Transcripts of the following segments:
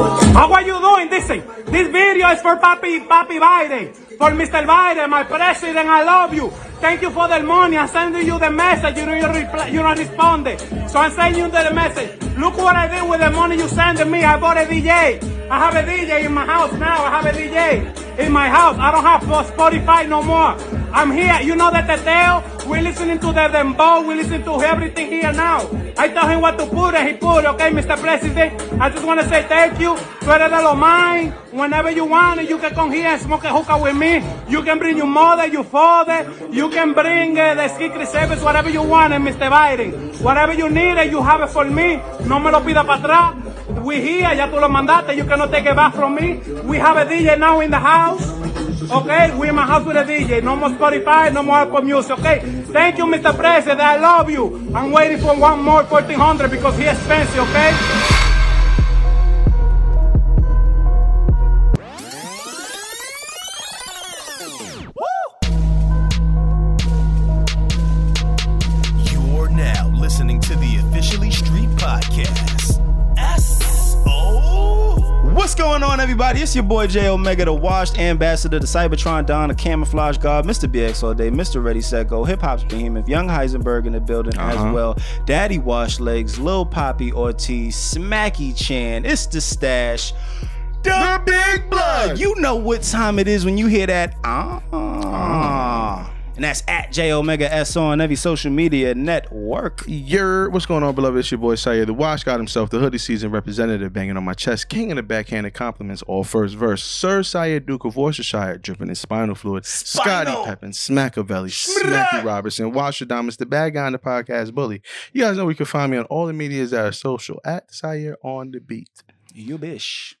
How are you doing? Listen, this video is for Papi, Papi Biden, for Mr. Biden, my president. I love you. Thank you for the money. I'm sending you the message. You don't reply, you don't respond. So I'm sending you the message. Look what I did with the money you sent me. I bought a DJ. I have a DJ in my house now. I have a DJ in my house. I don't have Spotify no more. I'm here. You know that the tail. We're listening to the dembow. We listen to everything here now. I tell him what to put and he put. Okay, Mr. President. I just want to say thank you. De lo mine. Whenever you want, it, you can come here and smoke a hookah with me. You can bring your mother, your father. You can bring uh, the secret service, whatever you want, Mr. Biden. Whatever you need, you have it for me. No me lo pida para atrás. We here, ya tú lo mandaste. You cannot take it back from me. We have a DJ now in the house. Okay, we in my house with a DJ. No more Spotify, no more Apple Music. Okay, thank you, Mr. President. I love you. I'm waiting for one more 1400 because he expensive. Okay. Everybody? It's your boy J Omega, the washed ambassador, the Cybertron Don, the camouflage god, Mr. BX all day, Mr. Ready Set Go, Hip Hop's behemoth, Young Heisenberg in the building as well, Daddy Wash Legs, Lil Poppy Ortiz, Smacky Chan, it's the stash. The big blood. You know what time it is when you hear that. Ah. And that's at J Omega S on every social media network. Yer, what's going on, beloved? It's your boy Sayer, the Wash God himself, the hoodie season representative, banging on my chest, king of the backhanded compliments, all first verse. Sir Sayer, Duke of Worcestershire, dripping in spinal fluid. Scottie Pippen, Smackavelli, Smacky Robertson, Washadamas, the bad guy in the podcast bully. You guys know we can find me on all the medias that are social at Sayer on the beat. You bish.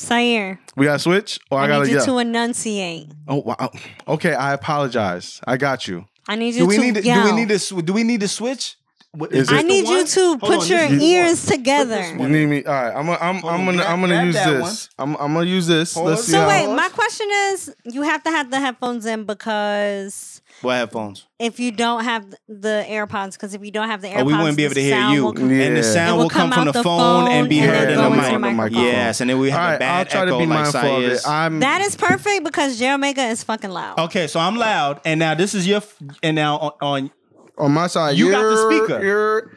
Sayer, We got to switch, or I, I, gotta need you yell. to enunciate. oh wow. Okay, I apologize. I got you. I need you Do we to need to, do we need to sw- do we need to switch? What- Is I need you to put your ears together. You need me? All right. I'm. gonna- I'm. Hold I'm gonna. grab- I'm gonna use this. I'm. I'm gonna use this. Pause. Let's see. So how, wait, my question is, you have to have the headphones in because What headphones? if you don't have the AirPods, because if you don't have the AirPods, Oh, we wouldn't be able to hear you. will Yeah. And the sound will will come, come from the the phone and be and heard in go the mic. microphone. Yes, and then we All have a right. bad I'll try echo to be like mindful of it. I'm. That is perfect because J is fucking loud. Okay, so I'm loud, and now this is your, f- and now on, on on my side. You got the speaker. You're.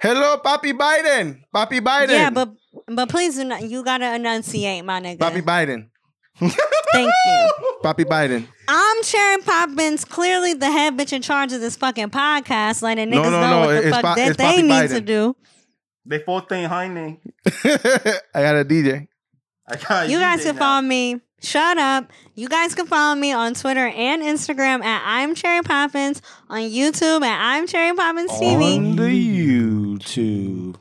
Hello, Papi Biden. Papi Biden. Yeah, but but please do not. You gotta enunciate, my nigga. Papi Biden. Thank you. Poppy Biden. I'm Cherry Poppins, clearly the head bitch in charge of this fucking podcast, letting No, niggas no, know no, what the it's fuck Pa- that they Papi need Biden. to do. they 14 Heine. I got a DJ. I got You guys can follow me. Shut up. You guys can follow me on Twitter and Instagram at I'm Cherry Poppins, on YouTube at I'm Cherry Poppins TV, on the YouTube.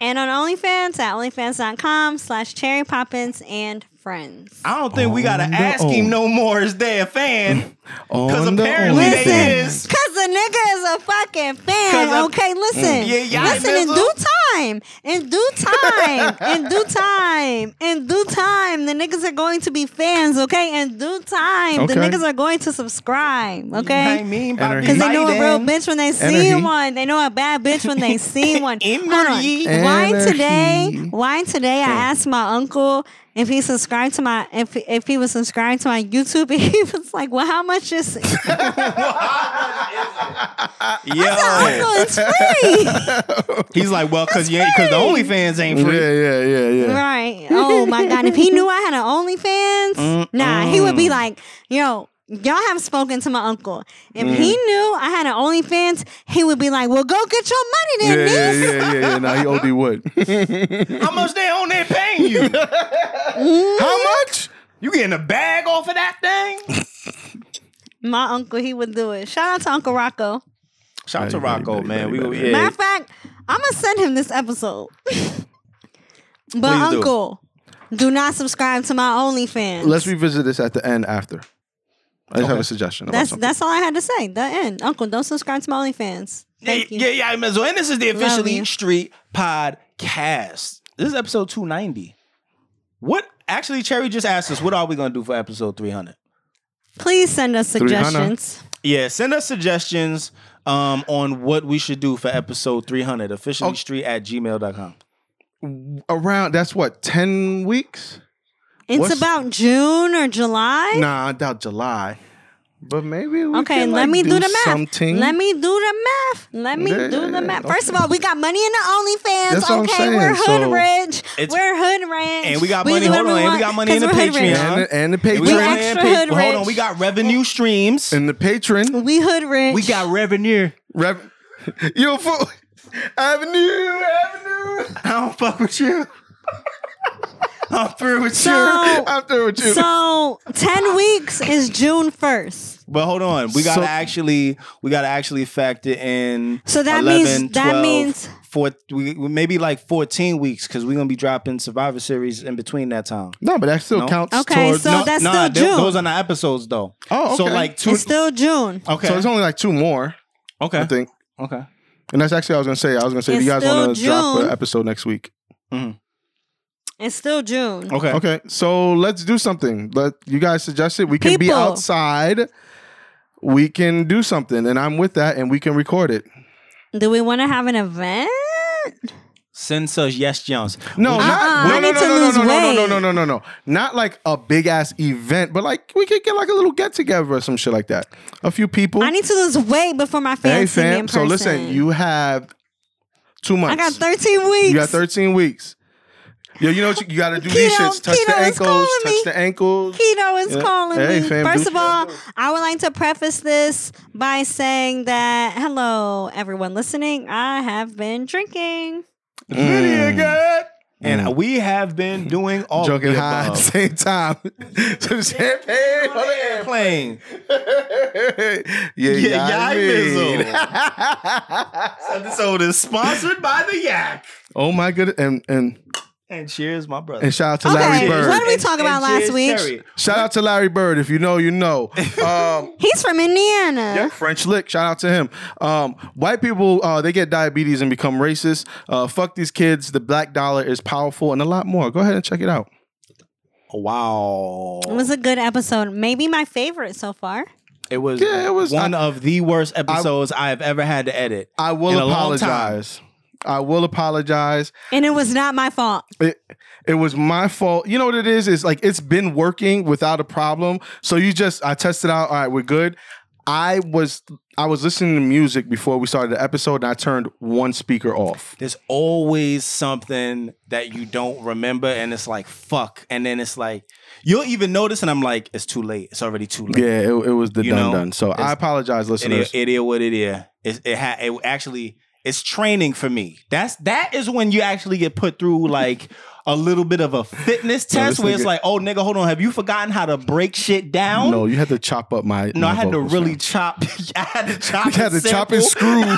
and on OnlyFans at OnlyFans.com slash Cherry Poppins and friends. I don't think we gotta ask O. him no more. Is they a fan? Because On the apparently they is. cause the nigga is a fucking fan. Okay, listen, mm, Yeah, yeah, listen in due time, in due time, in due time, in due time. The niggas are going to be fans. Okay, in due time, the niggas are going to subscribe. I Okay. mean, Energy. Because they know a real bitch when they see Energy. one. They know a bad bitch when they see one. Hold on. Energy. Why today? Energy. Why today? I asked my uncle if he subscribed to my if if he was subscribed to my YouTube. He was like, "Well, how much is?" I Yo, said, "Uncle, it's free." he's like, well, because you because the OnlyFans ain't free. yeah, yeah, yeah. Yeah. Right? Oh my god! If he knew I had an OnlyFans, nah, he would be like, "Yo." Y'all have spoken to my uncle. If he mm. knew I had an OnlyFans, he would be like, "Well, go get your money then, yeah, niece." yeah, yeah, yeah. Now he OD would. How much they on there paying you? How much? You getting a bag off of that thing? My uncle, he would do it. Shout out to Uncle Rocco. Shout out to Buddy, buddy, Rocco, man. buddy, We yeah. Matter of fact, I'm gonna send him this episode. but Please do. Uncle, do. not subscribe to my OnlyFans. Let's revisit this at the end after. I just have a suggestion. About that's something. that's all I had to say. The end. Uncle, don't subscribe to my OnlyFans. Thank you. Yeah, yeah, yeah. So, and this is the Love officially you. street podcast. This is episode 290. What actually Cherry just asked us, what are we gonna do for episode 300? Please send us suggestions. Yeah, send us suggestions um, on what we should do for episode 300. Officially Oh. street at gmail.com. around that's what ten weeks. It's What's- about June or July. Nah, I doubt July. But maybe we Okay, can, let like, me do, the math. Something. Let me do the math. Let me Yeah, do yeah, the math. okay. First of all, we got money in the OnlyFans. That's what I'm okay, we're saying, hood so- rich. It's- We're hood rich. And we got money. do Hold on, whatever and we want got money in the 'cause we're hood rich. Patreon. and the, and the And we patron. got We money extra pa- hood Hold on, we got revenue streams. and the patron. We hood rich. We got revenue. Rev- you a fool. Avenue, Avenue. I don't fuck with you. I'm through with So- you. I'm through with you. So ten weeks is June first. But hold on, we gotta So- actually we gotta actually factor in. So that 11, means- that means- four, we, we- maybe like fourteen weeks because we're gonna be dropping Survivor Series in between that time. no, but that still No. counts Okay, towards. so No, that's nah, still th- June. Those are not episodes though. Oh, So okay. like two. It's still June. okay. so it's only like two more, okay. I think. Okay. And that's actually what I was gonna say. I was gonna say, do It's you guys want to drop an episode next week? Mm-hmm. It's still June. Okay. Okay, so let's do something. Let you guys suggest it. We can be People. outside. We can do something, and I'm with that, and we can record it. Do we want to have an event? Send us yes, Jones. No, Uh-uh, not, I no, no, need no, to no, lose no, no, no, no, no, no, no, no, not like a big ass event, but like we could get like a little get together or some shit like that. A few people. I need to lose weight before my hey fans see me in fam, so listen, you have two months. I got 13 weeks. You got 13 weeks. Yo, you know what you, you got to do these Keto- shits. Touch Keto the is ankles. calling Touch the ankles. Keto is Yeah. calling Hey, me. fam, First of all, I would like to preface this by saying that hello, everyone listening. I have been drinking. Mm. Pretty good. And mm. we have been doing all Joking of the high at the same time. Some champagne on the air. Airplane. yeah, yeah, Yeah, I Yak mean. episode is sponsored by the Yak. oh my goodness. And and And cheers, my brother. and shout out to Okay, Larry what did we talk about last week? Shout out to Larry Bird. If you know, you know. Um, He's from Indiana. yeah, French lick. Shout out to him. Um, white people, uh, they get diabetes and become racist. Uh, fuck these kids. The black dollar is powerful and a lot more. Go ahead and check it out. Wow. It was a good episode. Maybe my favorite so far. It was, Yeah, it was- one I- of the worst episodes I, have ever had to edit. I will In a long time. apologize. I will apologize. And it was not my fault. It, it was my fault. You know what it is? Is like it's been working without a problem. So you just I tested out. All right, we're good. I was I was listening to music before we started the episode, and I turned one speaker off. There's always something that you don't remember, and it's like fuck. And then it's like you'll even notice, and I'm like, it's too late. It's already too late. Yeah, it, it was the You done know, done. So I it's- apologize, It listeners. is, it is what it is. It, it, ha- it actually it's training for me. That's that is when you actually get put through like a little bit of a fitness No, test this where it's nigga- like, oh nigga, hold on, have you forgotten how to break shit down? no, you had to chop up my. No, my I had to really fam. chop. I had to chop. You had and to chop and screw Yo,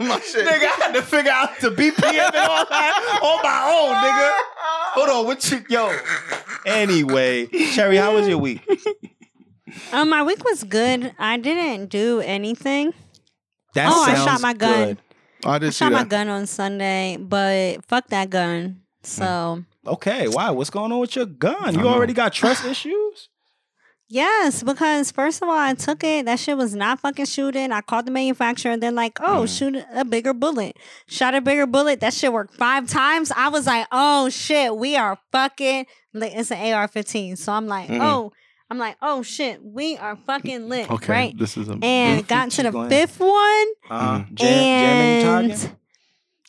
my shit. Nigga, I had to figure out the BPM and all that on my own, nigga. Hold on, what you yo? Anyway, Cherry, how was your week? Um, my week was good. I didn't do anything. That Oh, I shot my gun. good. I did I see shot my gun on Sunday, but fuck that gun. So Okay, why? What's going on with your gun? You already got trust issues? yes, because first of all, I took it. That shit was not fucking shooting. I called the manufacturer. They're like, "Oh, shoot a bigger bullet." Shot a bigger bullet. That shit worked five times. I was like, "Oh shit, we are fucking." It's an AR-15, so I'm like, Mhm. "Oh." I'm like, "Oh shit, we are fucking lit." Okay, right? this is a. And got to the going. fifth one. Uh, Mhm. jam, and target?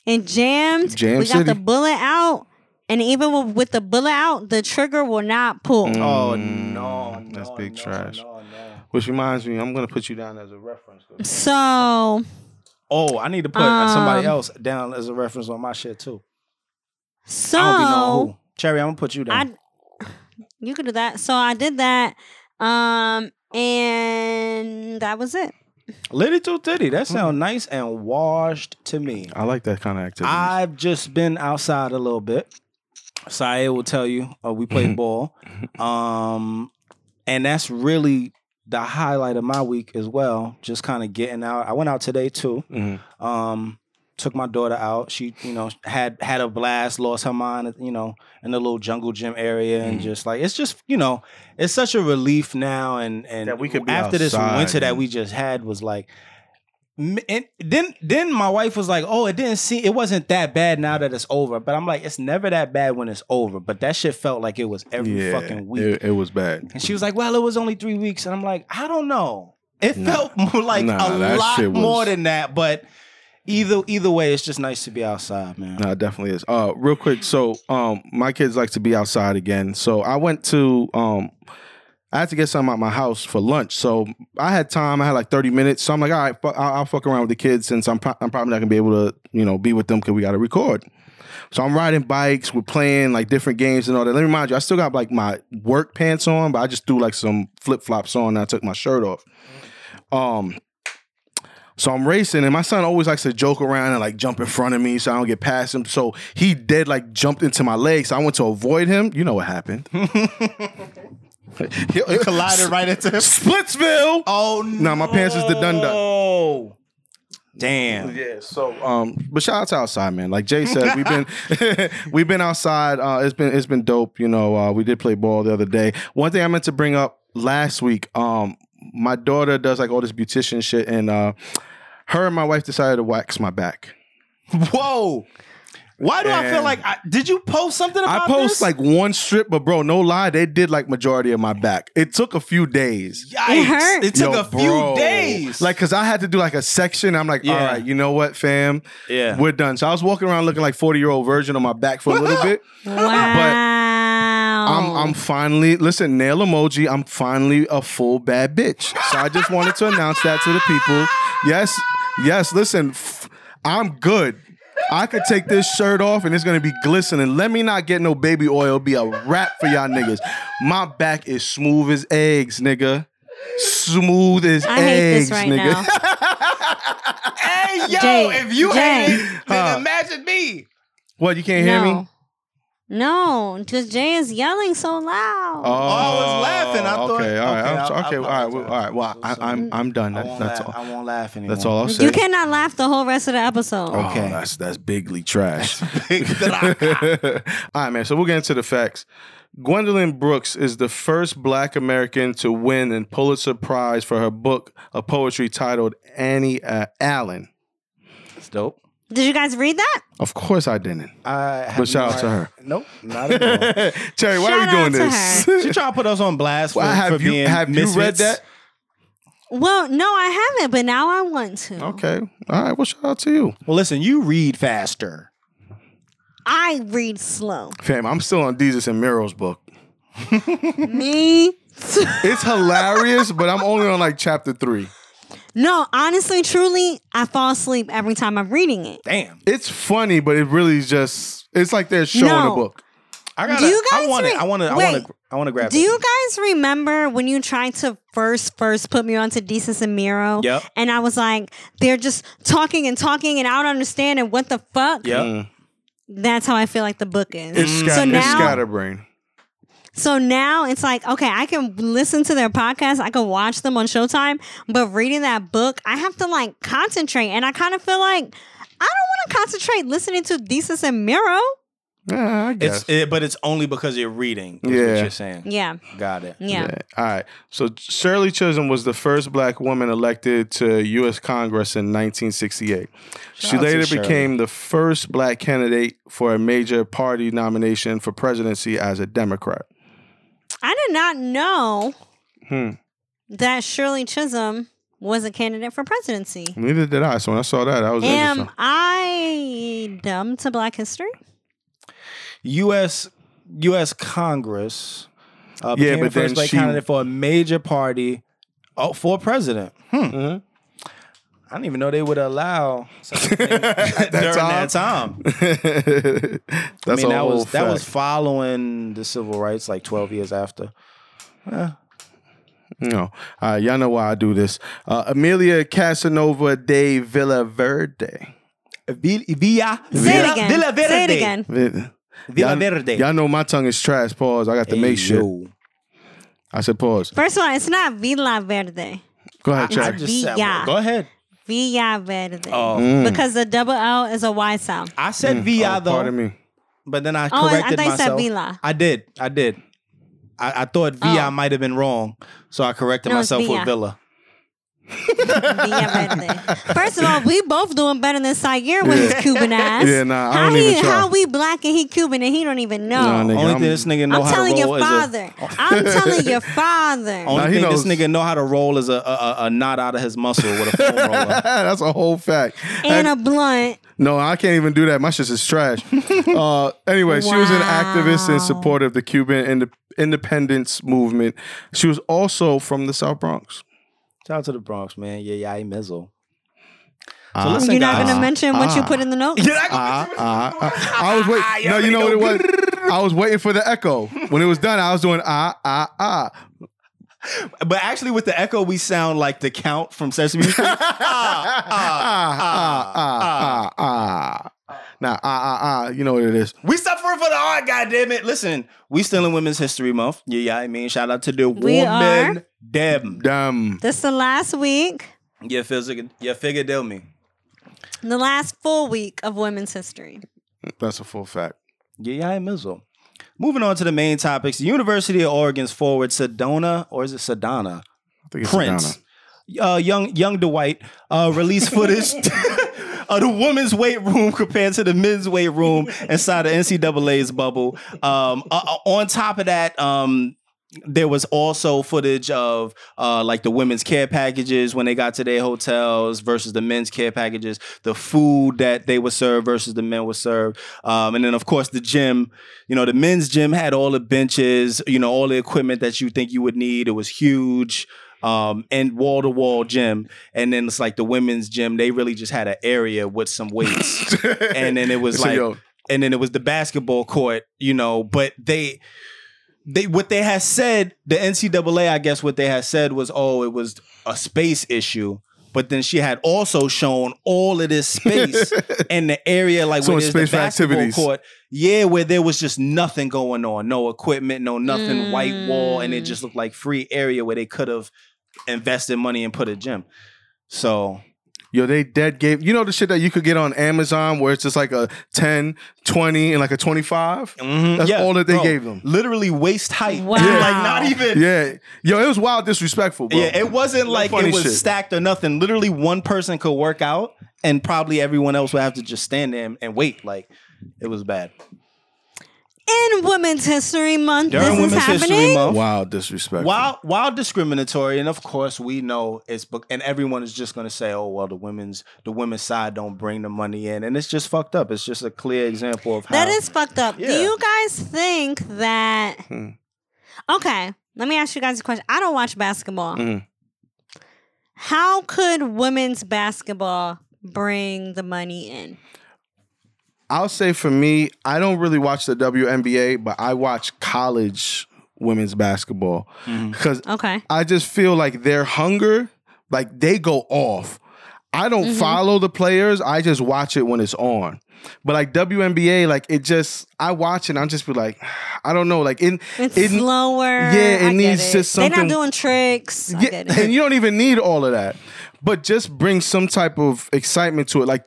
and jammed. Jam we got the bullet out, and even with, with the bullet out, the trigger will not pull. Mm. Oh no, no, That's big no, trash. No, no. Which reminds me, I'm gonna put you down as a reference. So, Oh, I need to put uh, somebody Um, else down as a reference on my shit too. so I don't be who. Cherry, I'm gonna put you down. I, you could do that. So I did that, um, and that was it. Litty to titty. That sounds nice and washed to me. I like that kind of activity. I've just been outside a little bit. Sayer will tell you, uh, we Mm-hmm. played ball. Um, and that's really the highlight of my week as well. Just kind of getting out. I went out today too. Mhm. Um, took my daughter out. She, you know, had had a blast, lost her mind, you know, in the little jungle gym area, and Mhm. just like it's just, you know, it's such a relief now. And and That we could be after this outside winter that we just had was like, And then then my wife was like, "Oh, it didn't see it wasn't that bad now that it's over." But I'm like, "It's never that bad when it's over." But that shit felt like it was every Yeah, fucking week. it, it was bad. and she was like, "Well, it was only 3 weeks." And I'm like, "I don't know." It felt like Nah, a lot was- more than that, but either either way, it's just nice to be outside, man. No, it definitely is. Uh, real quick. So, um, my kids like to be outside again. So I went to um, I had to get something out my house for lunch. So I had time. I had like thirty minutes. So I'm like, all right, fu- I'll, I'll fuck around with the kids since I'm pro- I'm probably not gonna be able to you know be with them because we got to record. So I'm riding bikes. We're playing like different games and all that. Let me remind you, I still got like my work pants on, but I just threw like some flip flops on. And I took my shirt off. Um. So I'm racing, and my son always likes to joke around and like jump in front of me so I don't get past him. So he dead like jumped into my legs. So I went to avoid him. You know what happened? You collided right into him. Splitsville. Oh no. Nah, my pants is the dun dun. Oh. Damn. Yeah, so um, but shout out to outside, man. Like Jay said, we've been we've been outside. Uh, it's been it's been dope. You know, uh, we did play ball the other day. One thing I meant to bring up last week. Um, my daughter does like all this beautician shit, and uh, her and my wife decided to wax my back. Whoa. Why do I feel like I, did you post something about I post this? like one strip, but bro, no lie, they did like majority of my back. It took a few days. Yikes. It hurt. It took Yo, a few bro. days. Like, cause I had to do like a section. I'm like, Yeah. all right, you know what, fam? Yeah. We're done. So I was walking around looking like 40 year old version on my back for a little bit. Wow. I'm I'm finally listen, nail emoji. I'm finally a full bad bitch. So I just wanted to announce that to the people. Yes, yes, listen, f- I'm good. I could take this shirt off and it's gonna be glistening. Let me not get no baby oil. Be a wrap for y'all niggas. My back is smooth as eggs, nigga. Smooth as I hate eggs, this right nigga. now. hey yo, Jay, if you Jay. hate it, then Huh. imagine me. What you can't hear me? No. No, because Jay is yelling so loud. Oh, I was laughing. I thought- okay, all right, okay, I'm so- I- I okay, all right, well, all right. Well. I, I'm I'm done. That, that's laugh, all. I won't laugh anymore. That's all I'll say. you cannot laugh the whole rest of the episode. Okay, Okay. that's that's bigly trash. all right, man. So we'll get into the facts. Gwendolyn Brooks is the first Black American to win a Pulitzer Prize for her book of poetry titled Annie uh, Allen. That's dope. Did you guys read that? Of course, I didn't. I have But shout no out to her. Nope, not at all. Cherry, why Shout are we doing out to this? she trying to put us on blast for, Well, have for you being have you read misfits. that? Well, no, I haven't, but now I want to. Okay. All right. Well, shout out to you, Well, listen, you read faster. I read slow. fam. I'm still on Desus and Mero's book. Me? It's hilarious, but I'm only on like chapter three. No, honestly, truly, I fall asleep every time I'm reading it. Damn. It's funny, but it really is just it's like they're showing No. a book. I got Do you guys I guys want it. re- I want to. I Wait. want to. I want to grab Do it. you guys remember when you tried to first first put me onto Desus and Mero? Yep. And I was like, they're just talking and talking, and I don't understand. And what the fuck? Yep. Mm. That's how I feel like the book is. It's, mm. so scat- it's now, scatterbrain. So now it's like, okay, I can listen to their podcast, I can watch them on Showtime, but reading that book, I have to like concentrate, and I kind of feel like I don't want to concentrate listening to Desus and Mero. Yeah, I guess. It's it, but it's only because you're reading. Is Yeah. what you're saying. Yeah, Got it. yeah. Yeah. All right. So Shirley Chisholm was the first black woman elected to U.S. Congress in 1968. she later became the first black candidate for a major party nomination for presidency as a Democrat. I did not know Hmm. that Shirley Chisholm was a candidate for presidency. Neither did I. So when I saw that, that was Am. I dumb to Black history? U.S. U.S. Congress. Uh, Yeah, became but the first then black she- candidate for a major party. Oh, for president. Hmm. Mhm. I didn't even know they would allow such a thing during that time. That's I mean, a that whole was that was following the civil rights, like twelve years after. No, uh, y'all know why I do this. Uh, Amelia Casanova de Villaverde. Vi- Villa Say it Villa- again. Villa Verde. Say it again. Vi- Villa y'all, Verde. y'all know my tongue is trash. Pause. I got to Hey, make shit. yo. I said pause. First of all, it's not Villa Verde. Go ahead, I Chad. just said, Villa. go ahead. Villa Verde. Oh, Mm. Because the double L is a Y sound. I said Villa Oh, though, pardon me. but then I Oh, I corrected thought you said myself. Villa. I did. I did. I, I thought Villa Oh. might have been wrong, so I corrected No, myself with Villa. Villa Verde. First of all, we both doing better than Sayer with his Cuban ass. Yeah, nah, I how don't he, even try. How we black and he Cuban and he don't even know. Nah, nigga, Only I'm- thing this nigga know I'm how telling to your roll is a father. I'm telling your father. only Nah, he thing knows. this nigga know how to roll is a a, a, a knot out of his muscle with a foam roller. That's a whole fact. and a blunt. No, I can't even do that. My shit is trash. uh, anyway, she was an activist in Wow. support of the Cuban ind- independence movement. She was also from the South Bronx. Shout out to the Bronx, man. Yeah, yeah, I mizzle. Ah. So listen, You're not guys. gonna mention what you put in the notes. Ah, ah, ah. I was waiting. No, you know what it was? I was waiting for the echo. When it was done, I was doing ah, ah, ah. But actually, with the echo, we sound like the count from Sesame Street. Ah, Ah, ah, ah, ah, ah. Nah, ah, ah, ah. You know what it is. we suffer for the art, goddammit. Listen, we still in Women's History Month. Yeah, yeah, I mean, shout out to the We woman. are. Them. Damn. This the last week, Yeah, physical. Yeah, figure deal me. the last full week of women's history. That's a full fact. Yeah, yeah, I mizzle. Moving on to the main topics. The University of Oregon's forward Sedona, or is it Sedona? I think it's Prince, Sedona. uh, young young Dwight, uh, released footage of the women's weight room compared to the men's weight room inside the NCAA's bubble. Um, uh, uh, on top of that, um, there was also footage of uh, like the women's care packages when they got to their hotels versus the men's care packages, the food that they were served versus the men were served, um, and then of course the gym. You know, the men's gym had all the benches, you know, all the equipment that you think you would need. It was huge. Um, and wall to wall gym, and then it's like the women's gym. They really just had an area with some weights, and then it was So, like, yo, and then it was the basketball court, you know. But they, they what they had said, the NCAA, I guess, what they had said was, oh, it was a space issue. But then she had also shown all of this space and the area, like So where there's space the basketball activities. court. Yeah, where there was just nothing going on, no equipment, no nothing, white wall, and it just looked like free area where they could have invested money and put a gym. So Yo, they dead gave you know the shit that you could get on Amazon where it's just like a 10, 20, and like a 25? Mm-hmm, That's all that they bro, gave them. Literally waist height. Wow. Yeah, like not even. Yeah. Yo, it was wild disrespectful, bro. Yeah, it wasn't No like it was shit. stacked or nothing. Literally, one person could work out, and probably everyone else would have to just stand there and, and wait. Like it was bad. In Women's History Month, During this is Women's happening. History Month, Wow, disrespectful. while while discriminatory, and of course we know it's bec- and everyone is just going to say, "Oh well, the women's the women's side don't bring the money in," and it's just fucked up. It's just a clear example of how That is fucked up. Yeah. Do you guys think that? Hmm. Okay, let me ask you guys a question. I don't watch basketball. Mhm. How could women's basketball bring the money in? I'll say for me, I don't really watch the WNBA, but I watch college women's basketball Mm-hmm. because Okay. I just feel like their hunger, like they go off. I don't Mm-hmm. follow the players. I just watch it when it's on. But like WNBA, like it just I watch it and I just be like, I don't know, like it, It's it slower. yeah, it I get needs just something. They're not doing tricks. I yeah, get it. and you don't even need all of that. But just bring some type of excitement to it. Like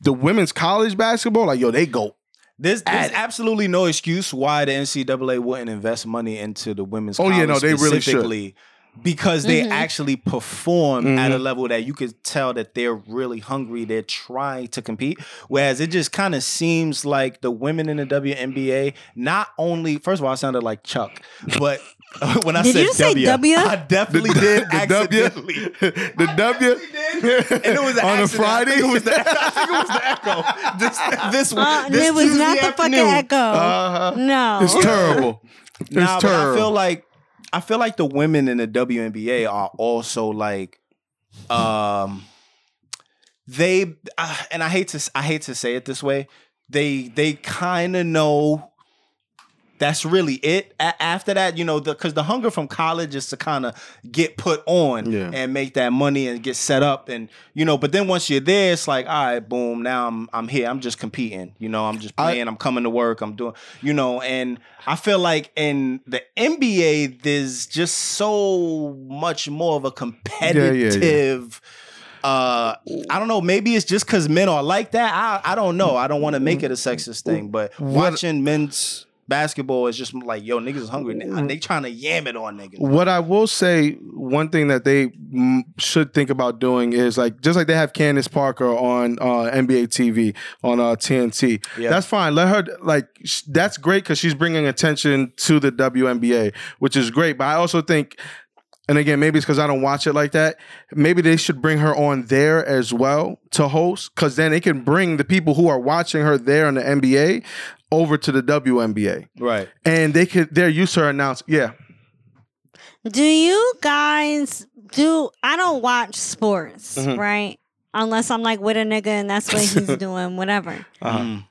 the women's college basketball, like yo, they go There's, there's absolutely no excuse why the NCAA wouldn't invest money into the women's. Oh, yeah, no, they really should. Because they Mm-hmm. actually perform Mm-hmm. at a level that you could tell that they're really hungry. They're trying to compete. Whereas it just kind of seems like the women in the WNBA, not only, first of all, I sounded like Chuck, but when I Did said you say W, W? I definitely did the W, accidentally. the W, And it was an on a. Friday. I think it was the, I think it was the echo. This, this, Uh, this it was Tuesday not the fucking echo. Uh-huh. no. It's terrible. It's Nah, but terrible. I feel like I feel like the women in the WNBA are also like, um, they uh, and I hate to s- I hate to say it this way, they they kind of know. That's really it. A- after that, you know, because the, hunger from college is to kind of get put on Yeah. and make that money and get set up, and you know. But then once you're there, it's like, all right, boom. Now I'm I'm here. I'm just competing. You know, I'm just playing. I'm coming to work. I'm doing. You know, and I feel like in the NBA, there's just so much more of a competitive. Uh, I don't know. Maybe it's just because men are like that. I I don't know. I don't want to make it a sexist thing, but watching men's basketball is just like, yo, niggas is hungry. Now. they trying to yam it on niggas. What I will say, one thing that they should think about doing is like just like they have Candace Parker on uh, NBA TV on uh, TNT. Yeah. That's fine. Let her like sh- that's great because she's bringing attention to the WNBA, which is great. But I also think. And again, maybe it's because I don't watch it like that. Maybe they should bring her on there as well to host, because then it can bring the people who are watching her there in the NBA over to the WNBA, Right. and they could they're used to her announce. Yeah, Do you guys do? I don't watch sports, Mhm. right? Unless I'm like with a nigga and that's what he's doing, whatever. Uh-huh. Mm.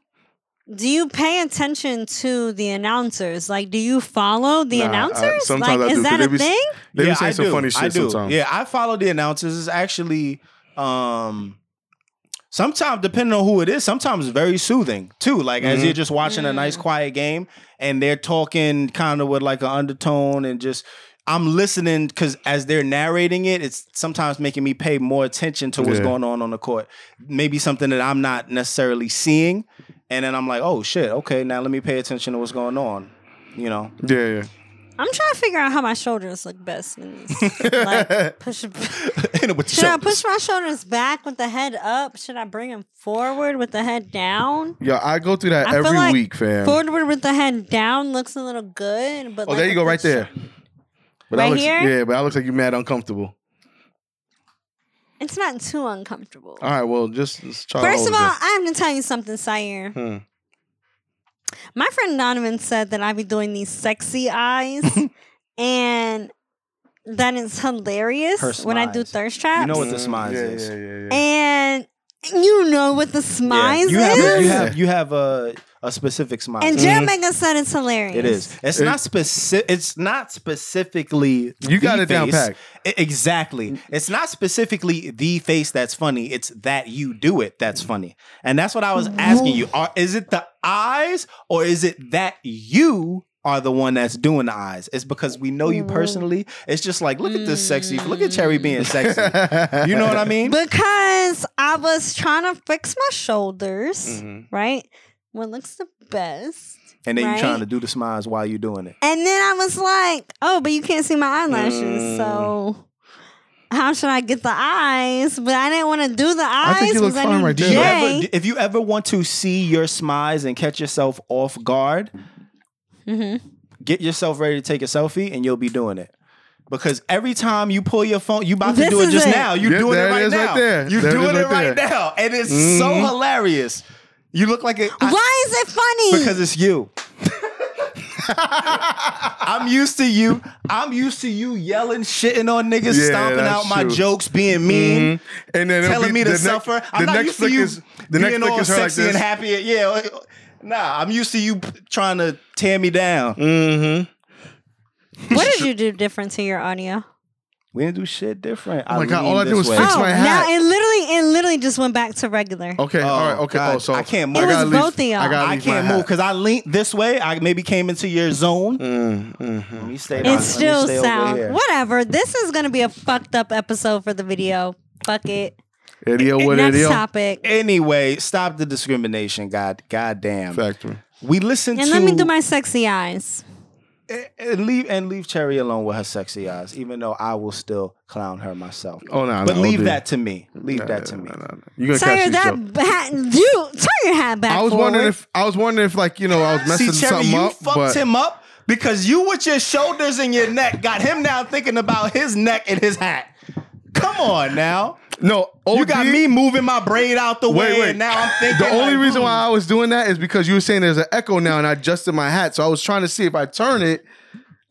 Do you pay attention to the announcers? Like, do you follow the Nah, I- announcers? sometimes like, I is do, 'cause that a be- thing? they be yeah, saying I some do. funny shit I do. sometimes. Yeah, I follow the announcers. It's actually um sometimes depending on who it is, sometimes it's very soothing too. Like as Mm-hmm. you're just watching a nice quiet game and they're talking kind of with like an undertone and just I'm listening because as they're narrating it, it's sometimes making me pay more attention to what's Yeah. going on on the court. Maybe something that I'm not necessarily seeing, and then I'm like, oh shit, okay, now let me pay attention to what's going on. You know, Yeah, yeah. I'm trying to figure out how my shoulders look best. In this. like, push. Hit it with the Should I push my shoulders back with the head up? Should I bring them forward with the head down? Yeah, I go through that I every like week, fam. Forward with the head down looks a little good, but oh, like there you go, right there. But Right looks, here? Yeah, but that looks like you're mad uncomfortable. It's not too uncomfortable. All right, well, just, just try. First of all. I have to tell you something, Sayer. Hmm. My friend Donovan said that I be doing these sexy eyes, and that is hilarious Her when I do smiles. thirst traps. You know what the Mm, smize yeah, is. Yeah, yeah, yeah. and you know what the smize You is. have a, you have you have a a specific smile. and Jared Megan said it's hilarious. It is. It's It- not specific. It's not specifically. You got the it down face. pat. I- exactly. It's not specifically the face that's funny. It's that you do it that's funny. And that's what I was mm-hmm. asking you. Are is it the eyes or is it that you are the one that's doing the eyes? It's because we know you personally. It's just like look at this sexy. Look at Cherry being mm. sexy. You know what I mean? Because I was trying to fix my shoulders, Mhm. right? What looks the best. And then right? you trying to do the smiles while you're doing it. And then I was like, oh, but you can't see my eyelashes. Mm. So how should I get the eyes? But I didn't want to do the eyes. I think you look fine right there. you ever, if you ever want to see your smiles and catch yourself off guard, Mhm. get yourself ready to take a selfie and you'll be doing it. Because every time you pull your phone, you about to do it just it. now. You're Yeah, doing it right is right now. there. You're There doing it right right there. now. And it's so Mhm. hilarious. You look like a I- Why is it funny? because it's you. I'm used to you. I'm used to you yelling, shitting on niggas, Yeah, stomping that's out my true. jokes, being mean Mhm. And then it'll telling be- me to the next- suffer. I'm the not next used to flick you is the next being flick all is her like sexy this. and happy. Yeah, nah, I'm used to you p- trying to tear me down. Mm-hmm. what did you do different to your audio? We didn't do shit different. Oh my God, all I did this was way. fix oh, my now hat. it literally, it literally just went back to regular. Okay, Oh, all right, okay. God, Oh, so I can't move. It was leave- both of y'all. I, gotta I leave my can't move because I leaned this way. I maybe came into your zone. Mm, mhm. Let me stay. down. It still stay over sounds here. whatever. This is gonna be a fucked up episode for the video. Fuck it. Idiot what Next idiot. topic. Anyway, stop the discrimination. God, God damn. Factory. We listen And to And let me do my sexy eyes. And leave and leave Cherry alone with her sexy eyes, even though I will still clown her myself. Oh no, but no, leave dude. that to me. Leave that to me. No, no, no. You gonna Sayer, catch that hat, you turn your hat back. I was forward. wondering if I was wondering if like you know I was messing See, Cherry, something you up, fucked but him up because you with your shoulders and your neck got him now thinking about his neck and his hat. Come on now. no, You got me moving my braid out the way, Wait, wait. and now I'm thinking. The only like, reason hmm. why I was doing that is because you were saying there's an echo now, and I adjusted my hat, so I was trying to see if I turn it.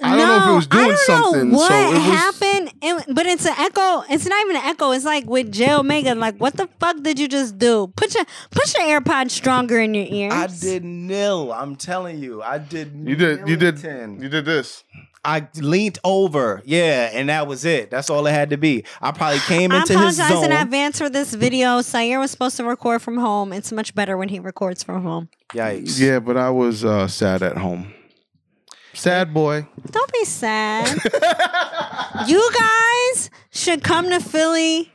I don't know if it was doing I don't something. Know what so it was, happened? It- but it's an echo. It's not even an echo. It's like with J Omega. Like, what the fuck did you just do? Put your put your AirPods stronger in your ears. I did nil. I'm telling you, I did. You did. You did. Millington. You did this. I leaned over, yeah, and that was it. That's all it had to be. I probably came into his home. I apologize in zone. advance for this video. Sayer was supposed to record from home. It's much better when he records from home. Yikes! Yeah, but I was uh, sad at home. Sad boy. Don't be sad. you guys should come to Philly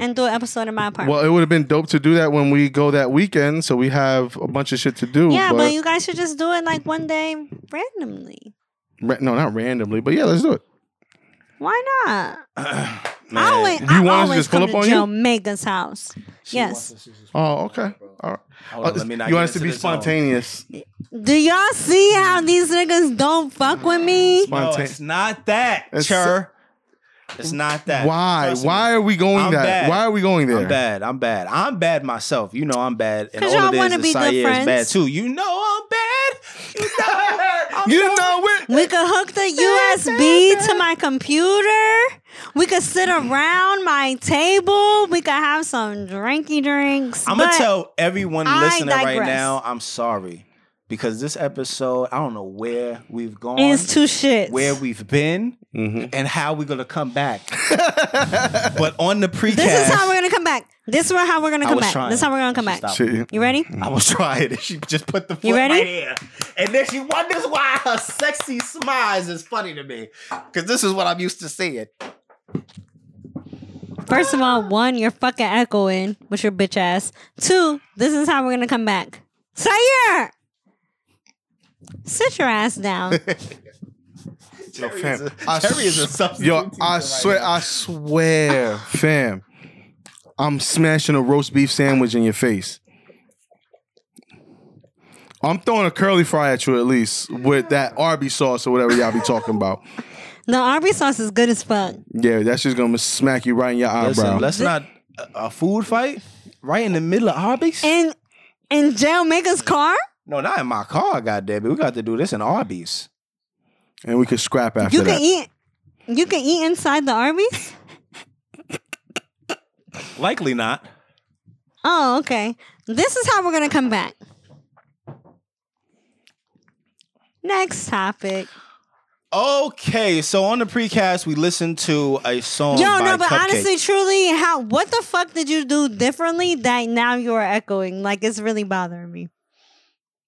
and do an episode in my apartment. Well, it would have been dope to do that when we go that weekend, so we have a bunch of shit to do. yeah, but, but you guys should just do it like one day randomly. Ra- no, not randomly, but yeah, let's do it. Why not? I Man. always, You I want us to always just pull come up to on you? J Omega's house. yes. Oh, okay. All right. Hold on, oh, let me not you get want us to into be this zone. spontaneous? Do y'all see how these niggas don't fuck with me? No, Spontan- it's not that, It's- Chur. It's not that. Why? Trust me. Why are we going I'm that? bad. Why are we going there? I'm bad. I'm bad. I'm bad myself. You know I'm bad. And 'Cause all y'all it is wanna is be good Sayer is friends. bad too. You know I'm bad. You know. I'm You know it. We could hook the USB to my computer. We could sit around my table. We could have some drinky drinks. I'm gonna tell everyone I listening right now. I'm sorry because this episode, I don't know where we've gone, It's two shits. where we've been, Mm-hmm. and how we're gonna come back. but on the precast, this is how we're gonna come back. This is how we're gonna come back. trying. This is how we're gonna come back. Stop. Shit. You ready? I was trying, and she just put the foot You ready? right here, and then she wonders why her sexy smiles is funny to me, because this is what I'm used to seeing. First of all, one, you're fucking echoing with your bitch ass. Two, this is how we're gonna come back. Sayer! Sit your ass down. Yo, Cherry fam, is a- I Cherry is a s- substitute Yo, I right swear, now. I swear, fam. I'm smashing a roast beef sandwich in your face. I'm throwing a curly fry at you at least with that Arby sauce or whatever y'all be talking about. the Arby sauce is good as fuck. Yeah, that's just gonna smack you right in your eyebrow. Listen, let's not a, a food fight right in the middle of Arby's. In in J Omega's car? no, not in my car. Goddamn it, we got to do this in Arby's. And we could scrap after You that. can eat you can eat inside the Arby's? Likely not. Oh, okay. This is how we're gonna come back. Next topic. Okay, so on the precast, we listened to a song. Yo, by no, but Cupcakke. honestly, truly, how what the fuck did you do differently that now you are echoing? Like it's really bothering me.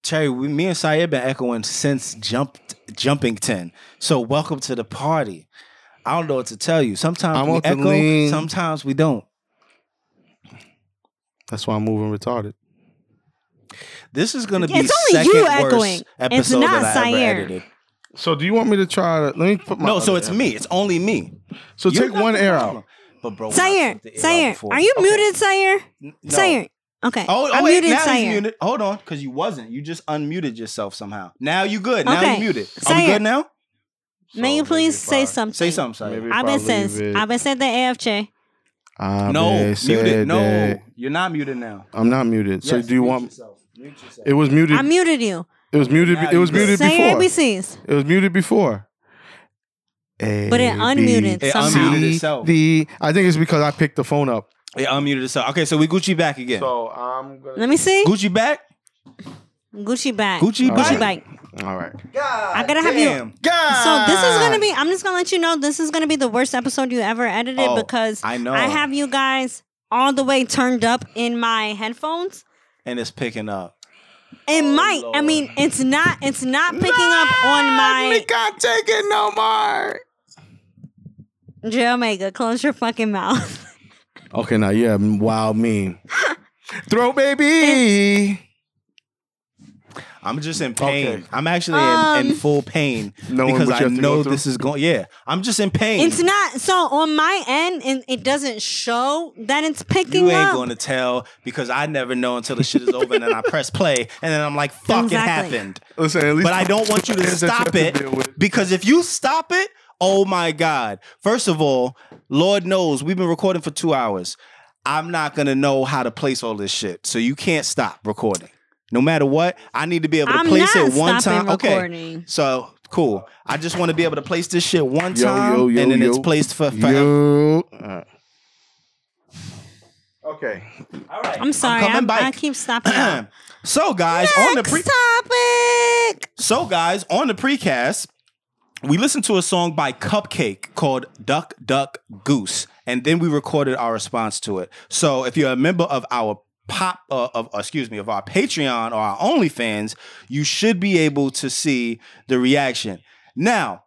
Cherry, we, me and Sayer been echoing since jumped Jumpington. So welcome to the party. I don't know what to tell you. Sometimes I'm we off the echo, lean. sometimes we don't. That's why I'm moving retarded. This is gonna be It's only you second worst echoing. It's episode not that I ever Sayer. edited. So do you want me to try to let me put my No, so other it's ear- me. It's only me. So You take got one the air problem. out. But bro, when I Sayer, took the ear out Sayer, before- are you Okay. muted, Sayer? No. Sayer. Okay. Oh, oh wait, muted now Sayer. he's muted. Hold on, because you wasn't. You just unmuted yourself somehow. Now you good. Now Okay. you muted. Are we Sayer. good now? May you So please maybe say if something? Say something, Sayer. Maybe- I've been I says I've been said the AFJ. I No, muted. No, you're not muted now. I'm not muted. So Yes, do you mute want? yourself. Mute yourself. It was muted. I muted you. it was muted. Now It was you good. muted Say your before. ABCs. It was muted before. But it unmuted It somehow. unmuted itself. The I think it's because I picked the phone up. It unmuted itself. Okay, so we Gucci back again. So I'm gonna. Let me see. Gucci back. Gucci back. Gucci Gucci bag? bag. All right. I gotta have you. Damn. So this is gonna be. I'm just gonna let you know. This is gonna be the worst episode you ever edited Oh, because I know. I have you guys all the way turned up in my headphones. and it's picking up. It oh, might. I Oh, mean, it's not. It's not picking up on my. can't take it no more. J Omega, close your fucking mouth. Okay, now yeah, wild mean. Throw baby. I'm just in pain. Okay. I'm actually Um, in, in full pain Knowing because what you I have to go know through? this is going. Yeah, I'm just in pain. It's not. So on my end, and it doesn't show that it's picking you ain't up. going to tell because I never know until the shit is over and then I press play and then I'm like, fuck, Exactly. it happened. Listen, at least But I don't want you to Things that you stop have to it deal with. because if you stop it, oh my God. First of all, Lord knows we've been recording for two hours. I'm not going to know how to place all this shit. So you can't stop recording. No matter what, I need to be able to I'm place not it one stopping time. Okay. So cool. I just want to be able to place this shit one Yo, time yo, yo, and then yo. it's placed for forever. Yo. Alright. Okay. All right. I'm sorry. coming I, I keep stopping. so guys, on the pre topic. So, guys, on the precast, we listened to a song by Cupcakke called Duck, Duck, Goose. And then we recorded our response to it. So, if you're a member of our pop, uh, of excuse me, of our Patreon or our OnlyFans, you should be able to see the reaction. Now,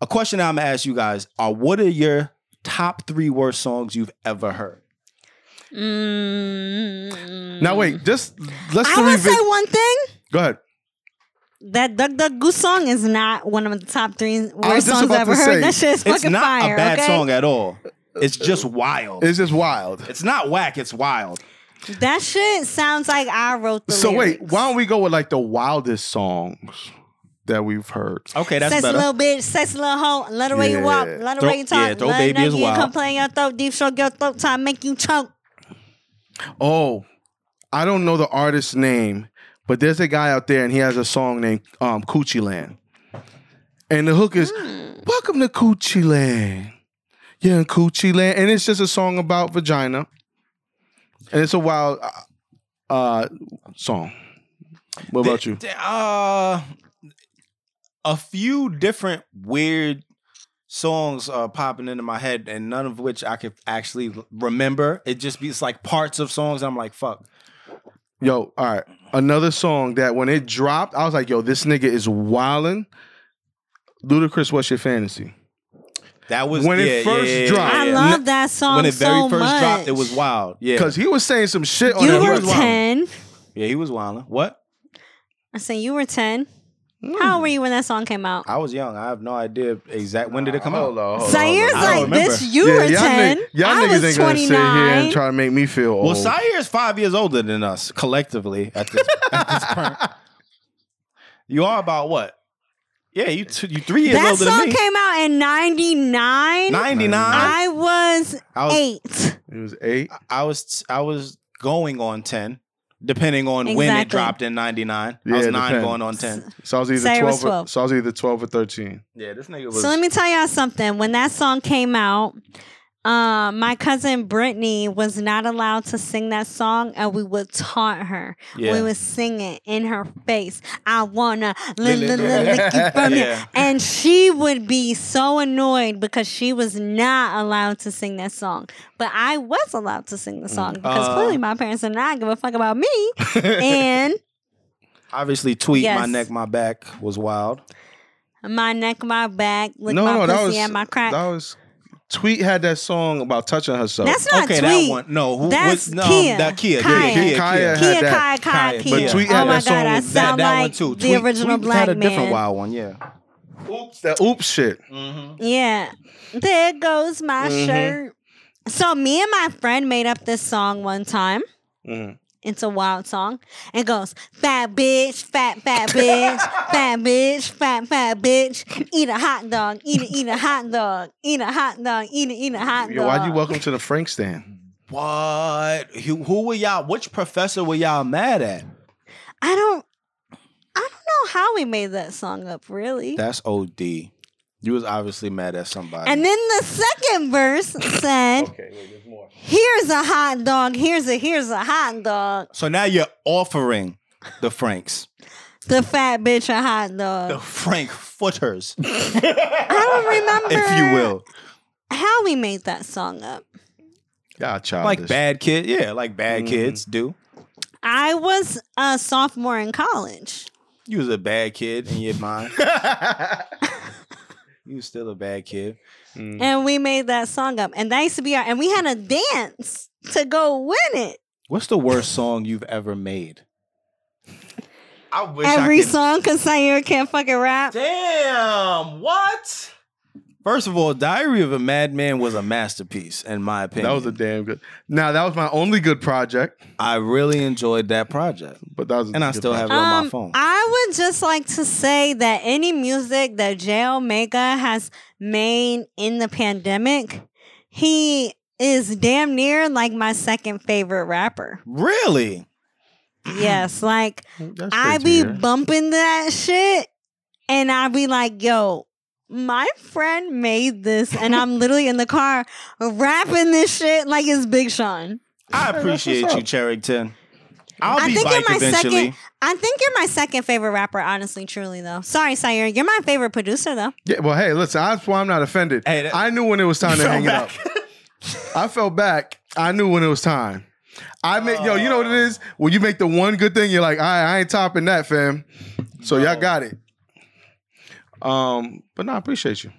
a question I'm gonna ask you guys are what are your top three worst songs you've ever heard. Mm. Now wait, just let's I would revisit. say one thing. Go ahead. That Duck Duck Goose song is not one of the top three worst songs I've ever to heard. say, that shit is It's not fire. a bad okay? song at all. It's just uh, wild. It's just wild. It's not whack. It's wild. That shit sounds like I wrote the So wait, why don't we go with like the wildest songs that we've heard? Okay, that's Sexy better. little bitch, sexy little hoe, let her way you walk, Yeah. let her Throw- way you talk, yeah, throw let baby her is you wild. come play in your throat, deep stroke your throat, time make you choke. Oh, I don't know the artist's name, but there's a guy out there and he has a song named um, Coochie Land. And the hook is Welcome to Coochie Land. Yeah, in Coochie Land. And it's just a song about vagina. And it's a wild uh, uh, song. What about you? Th- Uh, a few different weird songs are popping into my head, and none of which I could actually remember. It just be it's like parts of songs. I'm like, fuck. Yo, all right. Another song that when it dropped, I was like, yo, this nigga is wildin'. Ludacris, what's your fantasy? That was When it first yeah, yeah, dropped. I love that song when it very so first much. dropped. It was wild. Yeah, Because he was saying some shit on You that. He were was wildin'. ten. yeah, he was wilding. What? I said you were ten. Hmm. How old were you when that song came out? I was young. I have no idea exact when did it come Hold out. on, hold on, Zaires hold on. I like, remember. bitch, you Yeah, were y'all ten. ni- y'all I niggas was ain't gonna sit here and 29. try to make me feel old. Well, Sayer is five years older than us collectively at this, at this point. You are about what? Yeah, you two, you three years That older song than me. came out in '99. Ninety nine. I was, I was eight. It was eight. I was I was going on ten, depending on when it dropped in ninety nine. I was nine depends. going on ten. So I was either Cyrus twelve. Or, 12. so I was either twelve or thirteen. Yeah, this nigga was. So let me tell y'all something. When that song came out, um, my cousin Brittany was not allowed to sing that song, and we would taunt her. Yeah. We would sing it in her face. I wanna li- li- li- lick you from here, and she would be so annoyed because she was not allowed to sing that song, but I was allowed to sing the song because Uh. clearly my parents did not give a fuck about me, and obviously tweet my neck, my back was wild. my neck, my back, lick no, my no, pussy was and my crack. that was. Tweet had that song about touching herself. That's not okay, Tweet. that one. No, who, That's what, no, Khia. that Khia, Kaya. Khia, Khia, Kaya Khia. had Khia, that. Kai, Kai, Kaya, Khia. but Tweet oh had my that song god, I with- sound that, that like one too. the Tweet- original Tweet black had a man. different wild one. Yeah. oops, that oops shit. Yeah, there goes my Mm-hmm. shirt. So me and my friend made up this song one time. Mhm. It's a wild song. It goes, fat bitch, fat, fat bitch, fat bitch, fat, fat bitch. Eat a hot dog, eat a, eat a hot dog, eat a hot dog, eat a, eat a hot dog. Yo, why'd you welcome to the Frank stand? What? Who, who were y'all? Which professor were y'all mad at? I don't, I don't know how we made that song up, really. That's OD. You was obviously mad at somebody. And then the second verse said, Okay, wait, there's more. "Here's a hot dog. Here's a here's a hot dog. so now you're offering the Franks, The fat bitch a hot dog. the Frank footers, I don't remember if you will, how we made that song up. Y'all childish. like bad kid. Yeah, like bad Mhm. kids do. I was a sophomore in college. You was a bad kid in your mind. you was still a bad kid. Mm. And we made that song up. And that used to be our and we had a dance to go win it. What's the worst song you've ever made? I wish Every I could. song cause Sayer can't fucking rap. Damn, what? First of all, Diary of a Madman was a masterpiece, in my opinion. That was a damn good. Now that was my only good project, I really enjoyed that project, but that was. a and I good still have it on my Um, phone. I would just like to say that any music that J Omega has made in the pandemic, he is damn near like my second favorite rapper. really? Yes, like That's I great to be hear. bumping that shit and I be like, yo, my friend made this and I'm literally in the car rapping this shit like it's Big Sean. I appreciate you, up. Cherrington. I'll I be think bike you're my eventually. second I think you're my second favorite rapper, honestly, truly though. Sorry, Sayer. You're my favorite producer though. Yeah, well, hey, listen, that's why I'm not offended. Hey, that- I knew when it was time to hang back. it up. I fell back. I knew when it was time. I make yo, you know what it is? When you make the one good thing, you're like, all right, I ain't topping that, fam. So y'all got it. Um, but no, I appreciate you.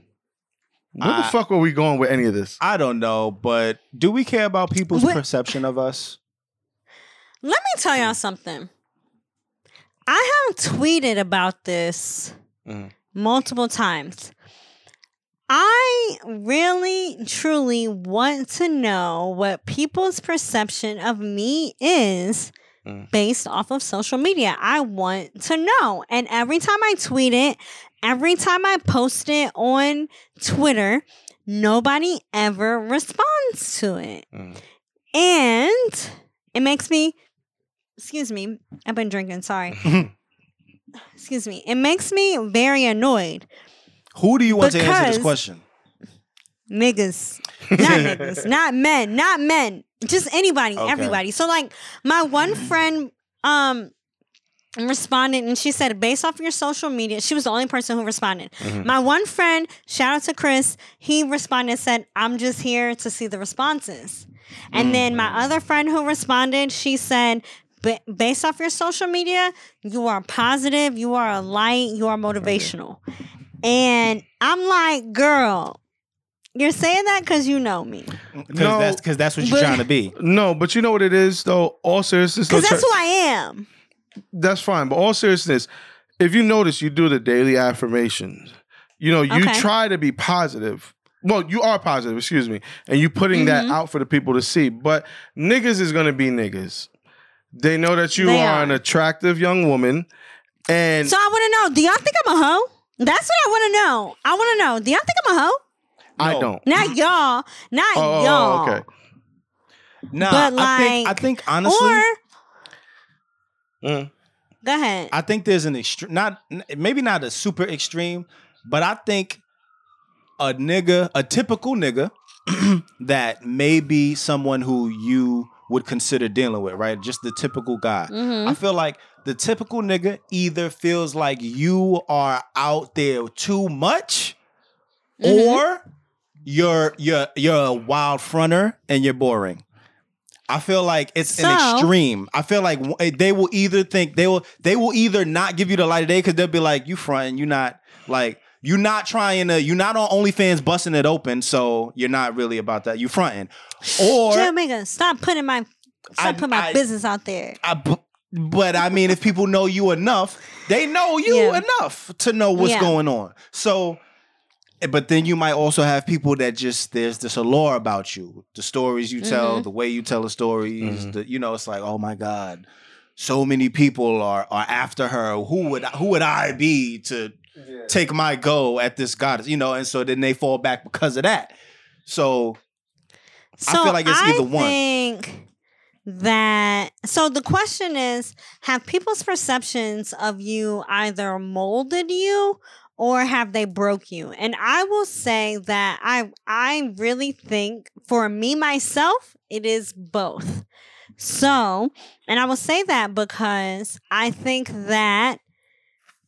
Where the fuck were we going with any of this? I don't know, but do we care about people's What- perception of us? Let me tell y'all something. I have tweeted about this Mhm. multiple times. I really, truly want to know what people's perception of me is Mm. based off of social media. I want to know. And every time I tweet it, every time I post it on Twitter, nobody ever responds to it. Mm. And it makes me, excuse me, I've been drinking, sorry. excuse me. It makes me very annoyed. Who do you want to answer this question? Niggas. Not niggas. Not men. Not men. Just anybody, Okay. everybody. So like my one friend um responded and she said based off your social media she was the only person who responded. Mm-hmm. My one friend shout out to chris he responded and said i'm just here to see the responses. And then my mm-hmm. other friend who responded she said based off your social media you are positive you are a light you are motivational. And i'm like girl you're saying that because you know me. Because No. that's because that's what you're But- trying to be. No, but you know what it is though. All seriousness, though, because that's Chuck- who i am that's fine. But all seriousness, if you notice, you do the daily affirmations. You know, you Okay. try to be positive. Well, you are positive, excuse me, and you putting Mm-hmm. that out for the people to see. But niggas is gonna be niggas. They know that you are, are. an attractive young woman, and So I want to know, do y'all think I'm a hoe? That's what I want to know. I want to know, do y'all think I'm a hoe? I don't. Not y'all, not Oh, oh, y'all. oh, okay. Nah, But, I think I think honestly, Or Mm. go ahead. I think there's an extreme, not maybe not a super extreme, but I think a nigga, a typical nigga, that may be someone who you would consider dealing with, right? Just the typical guy. Mm-hmm. I feel like the typical nigga either feels like you are out there too much, Mm-hmm. or you're you're you're a wild fronter and you're boring. I feel like it's an extreme. I feel like they will either think they will they will either not give you the light of day because they'll be like you fronting, you not like you're not trying to you're not on OnlyFans busting it open, so you're not really about that. You fronting, or Omega, stop putting my stop I- putting my I- business out there. I, but I mean, if people know you enough, they know you Yeah. enough to know what's Yeah. going on. So, eh, but then you might also have people that just there's this allure about you, the stories you tell, Mm-hmm. the way you tell the stories. The, you know, it's like, oh my god, so many people are are after her. Who would who would I be to take my go at this goddess? You know, and so then they fall back because of that. So I feel like it's either I one. think that so the question is have people's perceptions of you either molded you or have they broke you and i will say that i i really think for me myself it is both so and i will say that because i think that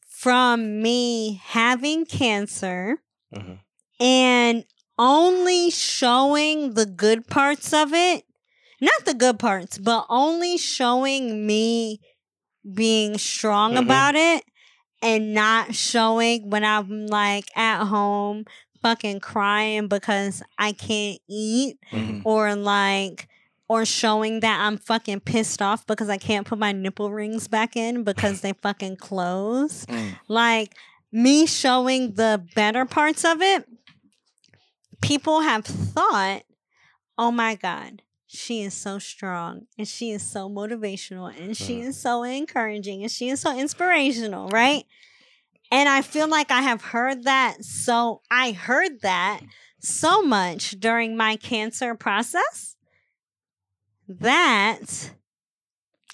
from me having cancer Mhm. and only showing the good parts of it not the good parts but only showing me being strong Mhm. about it and not showing when i'm like at home fucking crying because i can't eat Mhm. or like or showing that I'm fucking pissed off because I can't put my nipple rings back in because they fucking close. Mm. Like me showing the better parts of it, people have thought, "Oh my god, she is so strong and she is so motivational and she is so encouraging and she is so inspirational, right?" And I feel like I have heard that so I heard that so much during my cancer process that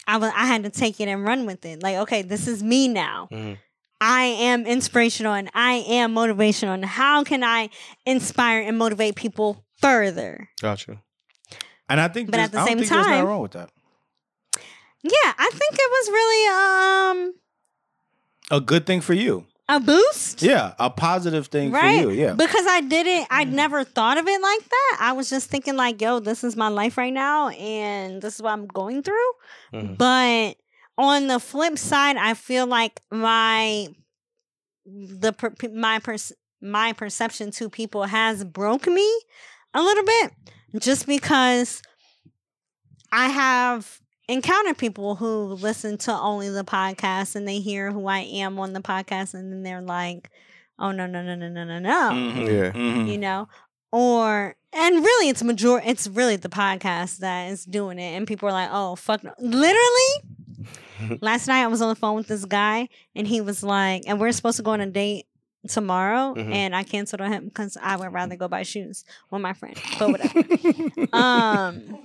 I wa- I had to take it and run with it. Like, okay, this is me now. Mhm. I am inspirational and I am motivational. And how can I inspire and motivate people further? Gotcha. And I think, But at the I same think there's nothing time- wrong with that. Yeah, I think it was really um A good thing for you. a boost. Yeah, a positive thing Right. for you. Yeah. Because I didn't I'd never thought of it like that. I was just thinking like, yo, this is my life right now and this is what I'm going through. Mhm. But on the flip side, I feel like my the per, my pers- my perception to people has broke me a little bit just because I have encountered people who listen to only the podcast and they hear who I am on the podcast and then they're like, oh no, no, no, no, no, no, no. Mhm, Yeah. mhm. You know? Or and really it's major it's really the podcast that is doing it and people are like, oh fuck no. literally last night I was on the phone with this guy and he was like, and we're supposed to go on a date tomorrow Mhm. and I canceled on him because I would rather go buy shoes with my friend. But whatever. um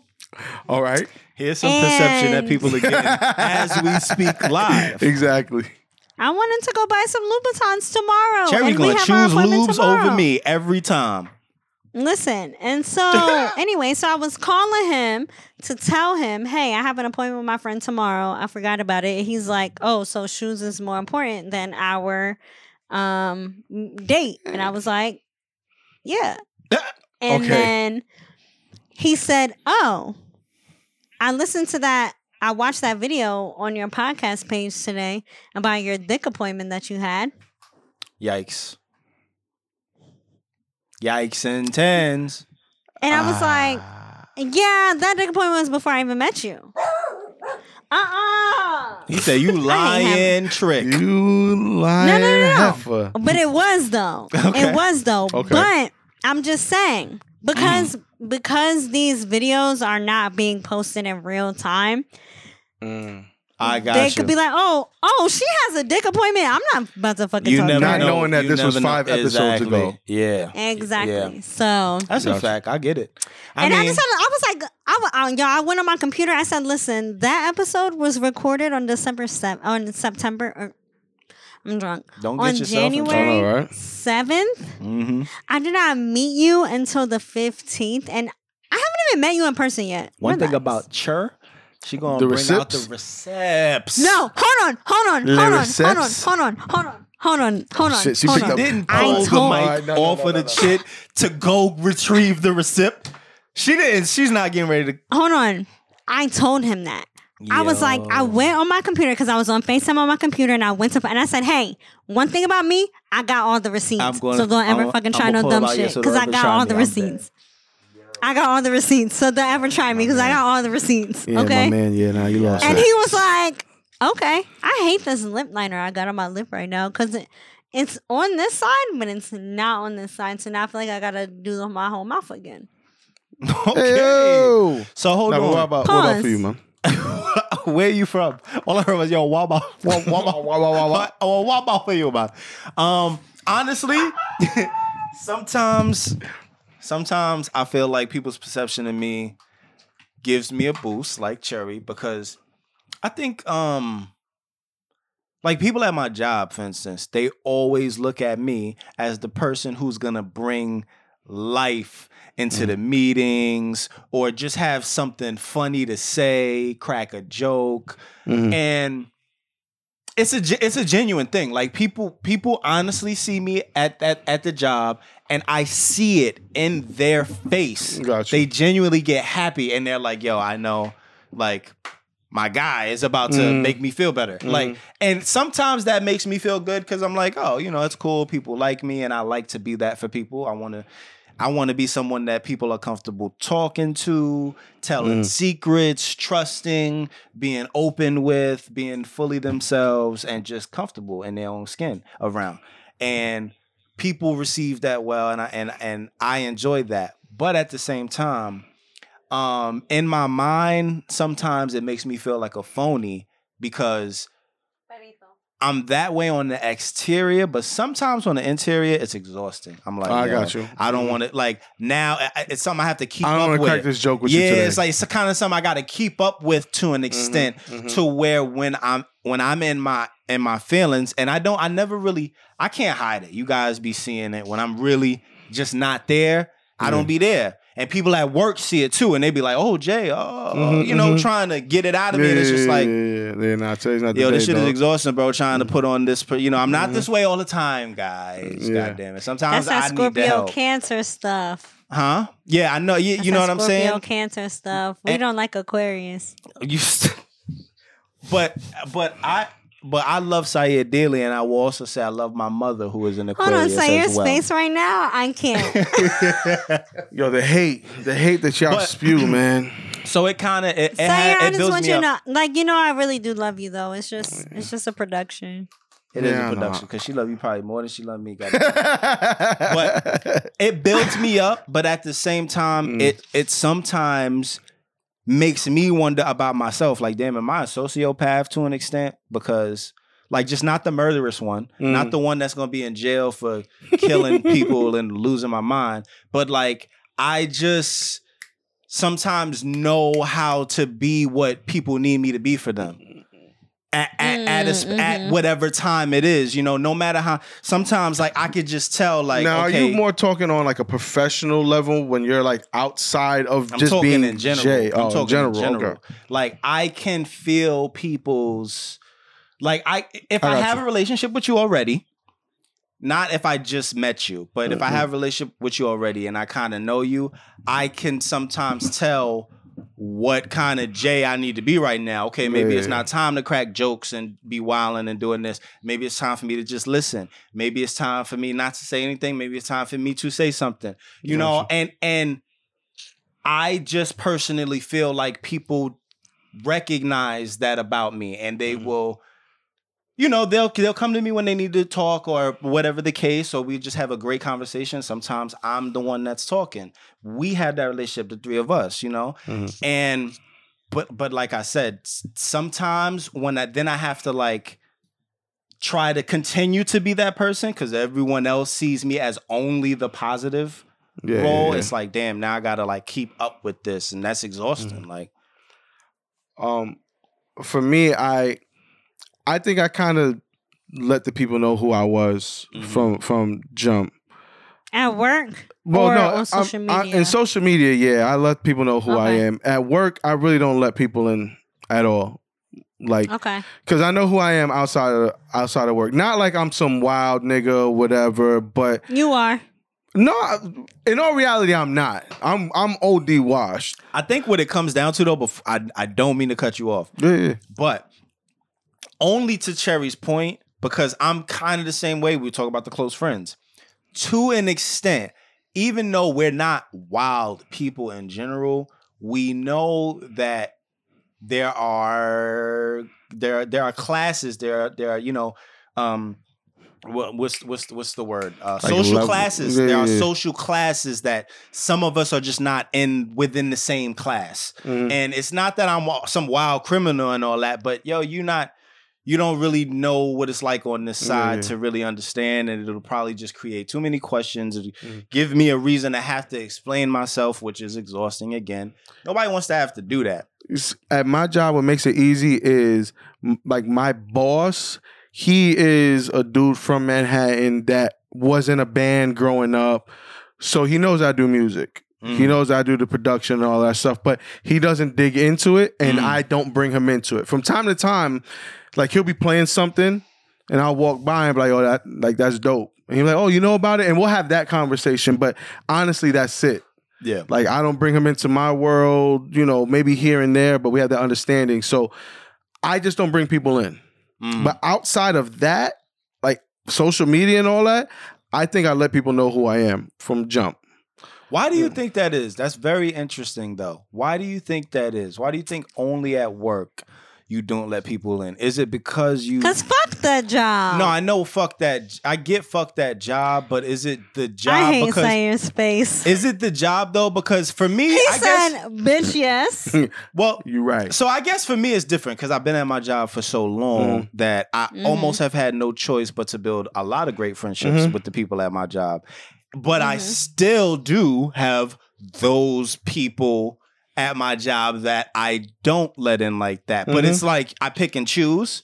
All right. Here's some perception that people are getting as we speak live. Exactly. I wanted to go buy some Louboutins tomorrow. Cherry and we gonna have choose appointment lubes over me every time. Listen, and so anyway, so I was calling him to tell him, hey, I have an appointment with my friend tomorrow. I forgot about it. He's like, oh, so shoes is more important than our um date, and I was like, yeah. And Okay. then he said, oh, I listened to that. I watched that video on your podcast page today about your dick appointment that you had. Yikes. Yikes and tens. And I was like, Ah. Yeah, that dick appointment was before I even met you. Uh-uh. He said, "You lying trick." You lying No, no, no, no. heifer. But it was though. Okay. It was though. Okay. But I'm just saying because because these videos are not being posted in real time, Mm. I got they you. could be like, "Oh, oh, she has a dick appointment. I'm not about to fucking you talk never to Not her." know. knowing that You this was never know. five episodes Exactly. ago. Yeah, Exactly. Yeah. So that's a fact. I get it. I and I mean, just had, I was like, I, wa- uh, y'all, I went on my computer. I said, listen, that episode was recorded on December seventh, on September. Or, I'm drunk. don't get on yourself in trouble. January All right. seventh. hmm I did not meet you until the fifteenth, and I haven't even met you in person yet. One thing Relax. about Chur, she gonna The bring out the receipts? receipts. no, hold on, hold on, hold on, hold on, hold on, hold on, hold on, hold on. Shit, she hold on. didn't pull the mic Alright, no, no, off no, of the no, no. shit to go retrieve the receipt. She didn't. She's not getting ready to. Hold on. I told him that. I was like, I went on my computer because I was on FaceTime on my computer and I went to, and I said, hey, one thing about me, I got all the receipts. I'm gonna- so don't ever I'm- fucking I'm try no dumb shit because don't I got try all me, the I'm dead. receipts. I got all the receipts. So don't ever try me because I got all the receipts. Yeah, okay. my man. Yeah, nah, you lost And that. he was like, okay, I hate this lip liner I got on my lip right now because it, it's on this side, but it's not on this side. So now I feel like I got to do my whole mouth again. Okay. Hey. So hold Now, what on. about, what about Pause. for you, man? Where you from? All I heard was yo waba waba waba waba oh waba for you man. Um, honestly, sometimes, sometimes I feel like people's perception of me gives me a boost, like Cherry, because I think um. Like people at my job, for instance, they always look at me as the person who's gonna bring life into the meetings or just have something funny to say, crack a joke. Mhm. And it's a it's a genuine thing. Like people people honestly see me at that at the job and I see it in their face. Gotcha. They genuinely get happy and they're like, "Yo, I know like my guy is about to Mhm. make me feel better." Like and sometimes that makes me feel good cuz I'm like, "Oh, you know, it's cool. People like me and I like to be that for people. I want to I want to be someone that people are comfortable talking to, telling secrets, trusting, being open with, being fully themselves, and just comfortable in their own skin around. And people receive that well, and I and and I enjoy that. But at the same time, um, in my mind, sometimes it makes me feel like a phony because I'm that way on the exterior, but sometimes on the interior, it's exhausting. I'm like, I got you. I don't want to like now. It's something I have to keep I don't want to crack this joke with yeah, you today. it's like it's kind of something I got to keep up with to an mm-hmm, extent, mm-hmm. to where when I'm when I'm in my in my feelings, and I don't, I never really, I can't hide it. You guys be seeing it when I'm really just not there. I don't be there. And people at work see it too, and they be like, "Oh, Jay, oh, Mhm, you know, mhm. trying to get it out of me." And it's just like, yeah, yeah, yeah. Nah, today's not the Yo, this day, shit is exhausting, bro. Trying to put on this, you know, I'm not this way all the time, guys. Yeah. God damn it. Sometimes That's that I need the Scorpio help. Cancer stuff. huh? Yeah, I know. You, you know that what I'm Scorpio saying? Cancer stuff. We And- don't like Aquarius. You, st- but but I but I love Syed dearly, and I will also say I love my mother, who is an Hold Aquarius on, say your well. space right now. I can't. Yo, the hate, the hate that y'all But- spew, man. So it kind of it, it, Say had, I just builds want you to know, like you know, I really do love you though. It's just, it's just a production. It is Yeah, I a know. production because she love you probably more than she love me. but it builds me up, but at the same time, Mm. it it sometimes makes me wonder about myself. Like, damn, am I a sociopath to an extent? Because like just not the murderous one, Mm. not the one that's gonna be in jail for killing people and losing my mind, but like I just sometimes know how to be what people need me to be for them. At, at, at, a, sp- at whatever time it is, you know, no matter how. Sometimes, like I could just tell, like, now, okay, are you more talking on like a professional level when you're like outside of I'm just being in general. Jay? I'm oh, talking general. in general. Okay. Like I can feel people's like I if I I, have you. a relationship with you already, not if I just met you, but if I Mhm. have a relationship with you already and I kind of know you, I can sometimes tell what kind of Jay I need to be right now. Okay, maybe it's not time to crack jokes and be wilding and doing this. Maybe it's time for me to just listen. Maybe it's time for me not to say anything. Maybe it's time for me to say something. You know, and and I just personally feel like people recognize that about me and they Mm-hmm. will you know they'll they'll come to me when they need to talk or whatever the case or we just have a great conversation sometimes i'm the one that's talking we have that relationship the three of us you know Mhm. and but but like i said sometimes when i then i have to like try to continue to be that person because everyone else sees me as only the positive Yeah, yeah, role yeah. it's like damn now i gotta like keep up with this and that's exhausting Mm-hmm. like Um, for me, I, I think I kind of let the people know who I was Mhm. from from jump. At work Well, or no, on I'm- social I- media. in social media, yeah, I let people know who I am. At work, I really don't let people in at all. Like, okay. because I know who I am outside of outside of work. Not like I'm some wild nigga whatever, but You are. no, in all reality, I'm not. I'm I'm OD washed. I think what it comes down to though, bef- I I don't mean to cut you off, Yeah, yeah. but only to Cherry's point because I'm kind of the same way. We talk about the close friends to an extent. Even though we're not wild people in general, we know that there are there there are classes. There are there are you know. um what, what's what's what's the word? Uh, Like social level- classes. Yeah, there are yeah, yeah. social classes that some of us are just not in within the same class. Mhm. And it's not that I'm some wild criminal and all that, but yo, you're not you don't really know what it's like on this side Yeah. to really understand, and it'll probably just create too many questions. Mhm. Give me a reason to have to explain myself, which is exhausting again. Nobody wants to have to do that. At my job, what makes it easy is like my boss. He is a dude from Manhattan that was in a band growing up, so he knows I do music. He Mm. knows I do the production and all that stuff, but he doesn't dig into it, and Mm. I don't bring him into it. From time to time, like he'll be playing something, and I'll walk by and be like, "Oh, that like that's dope." And he's like, "Oh, you know about it?" And we'll have that conversation. But honestly, that's it. Yeah. Like I don't bring him into my world, you know, maybe here and there, but we have that understanding. So I just don't bring people in. Mm. But outside of that, like social media and all that, I think I let people know who I am from jump. Why do you think that is? That's very interesting, though. Why do you think that is? Why do you think only at work you don't let people in? Is it because you? Cause fuck that job. no, I know. Fuck that. I get fuck that job, but is it the job? I hate because saying space. is it the job though? Because for me, he I said, guess. "Bitch, yes." Well, You're right. so I guess for me it's different because I've been at my job for so long that I Mhm. almost have had no choice but to build a lot of great friendships Mhm. with the people at my job. But I Mhm. still do have those people at my job that I don't let in like that. But it's like I pick and choose.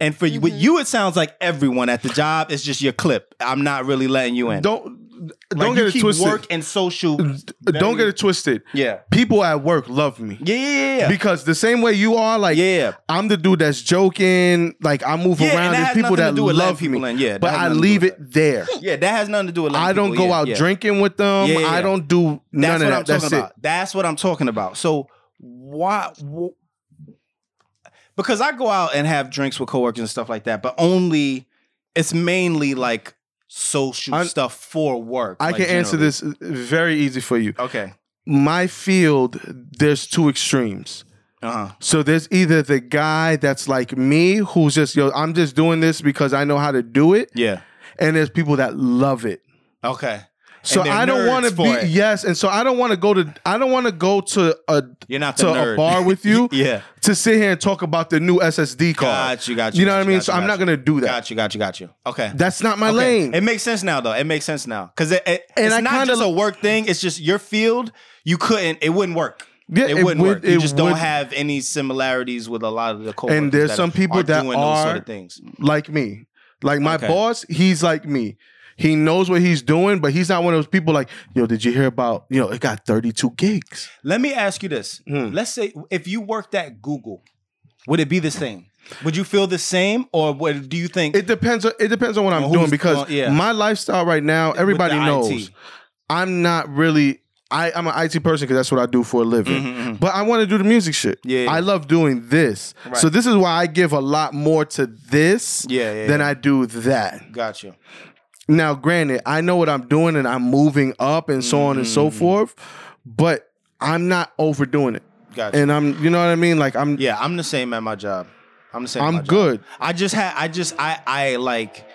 And for you, with Mhm. you, it sounds like everyone at the job is just your clip. I'm not really letting you in. Don't Like, don't you get it keep twisted. Work and social. don't get it twisted. Yeah. People at work love me. Yeah. Yeah. Yeah. Because the same way you are, like yeah. I'm the dude that's joking, like I move Yeah, around. There's people that do with letting love people me, in. Yeah, but I nothing to do leave it there. Yeah, that has nothing to do with. I don't people- go yeah, out yeah. drinking with them. Yeah, I don't do none That's of what that. I'm talking That's about. it. That's what I'm talking about. So why? wh- because I go out and have drinks with coworkers and stuff like that, but only it's mainly like social I'm- stuff for work. I like, can answer this very easy for you. Okay. My field, there's two extremes. Uh huh. So there's either the guy that's like me, who's just yo, I'm just doing this because I know how to do it, Yeah. and there's people that love it. Okay. So I don't want to be it. yes, and so I don't want to go to I don't want to go to a You're not to a bar with you yeah. to sit here and talk about the new SSD card. Got you. Got you. You know what I mean? so I'm not gonna do that. Got you. Got you. Got you. Okay. That's not my Okay. lane. It makes sense now, though. It makes sense now because it, it- And it's I not just a work thing. It's just your field. You couldn't. It wouldn't work. Yeah, it, it wouldn't would- work. You just don't have any similarities with a lot of the coworkers. And there's some people are that doing those sort are- of things. like me. Like my Okay. boss, he's like me. He knows what he's doing, but he's not one of those people like, yo, did you hear about, you know, it got 32 gigs. Let me ask you this. Hmm. Let's say if you worked at Google, would it be the same? Would you feel the same, or what do you think? It depends on it depends on what I'm doing because yeah. my lifestyle right now, everybody knows IT. I'm not really I, I'm an IT person because that's what I do for a living. Mhm, mhm. But I want to do the music shit. Yeah, yeah. I love doing this. Right. So this is why I give a lot more to this Yeah, than. I do that. Got you. Now, granted, I know what I'm doing and I'm moving up and so on and so Mm-hmm. forth, but I'm not overdoing it. Got you. And I'm, you know what I mean? Like I'm, Yeah, I'm the same at my job. I'm the same. at I'm my job. good. I just had. I just. I. I like.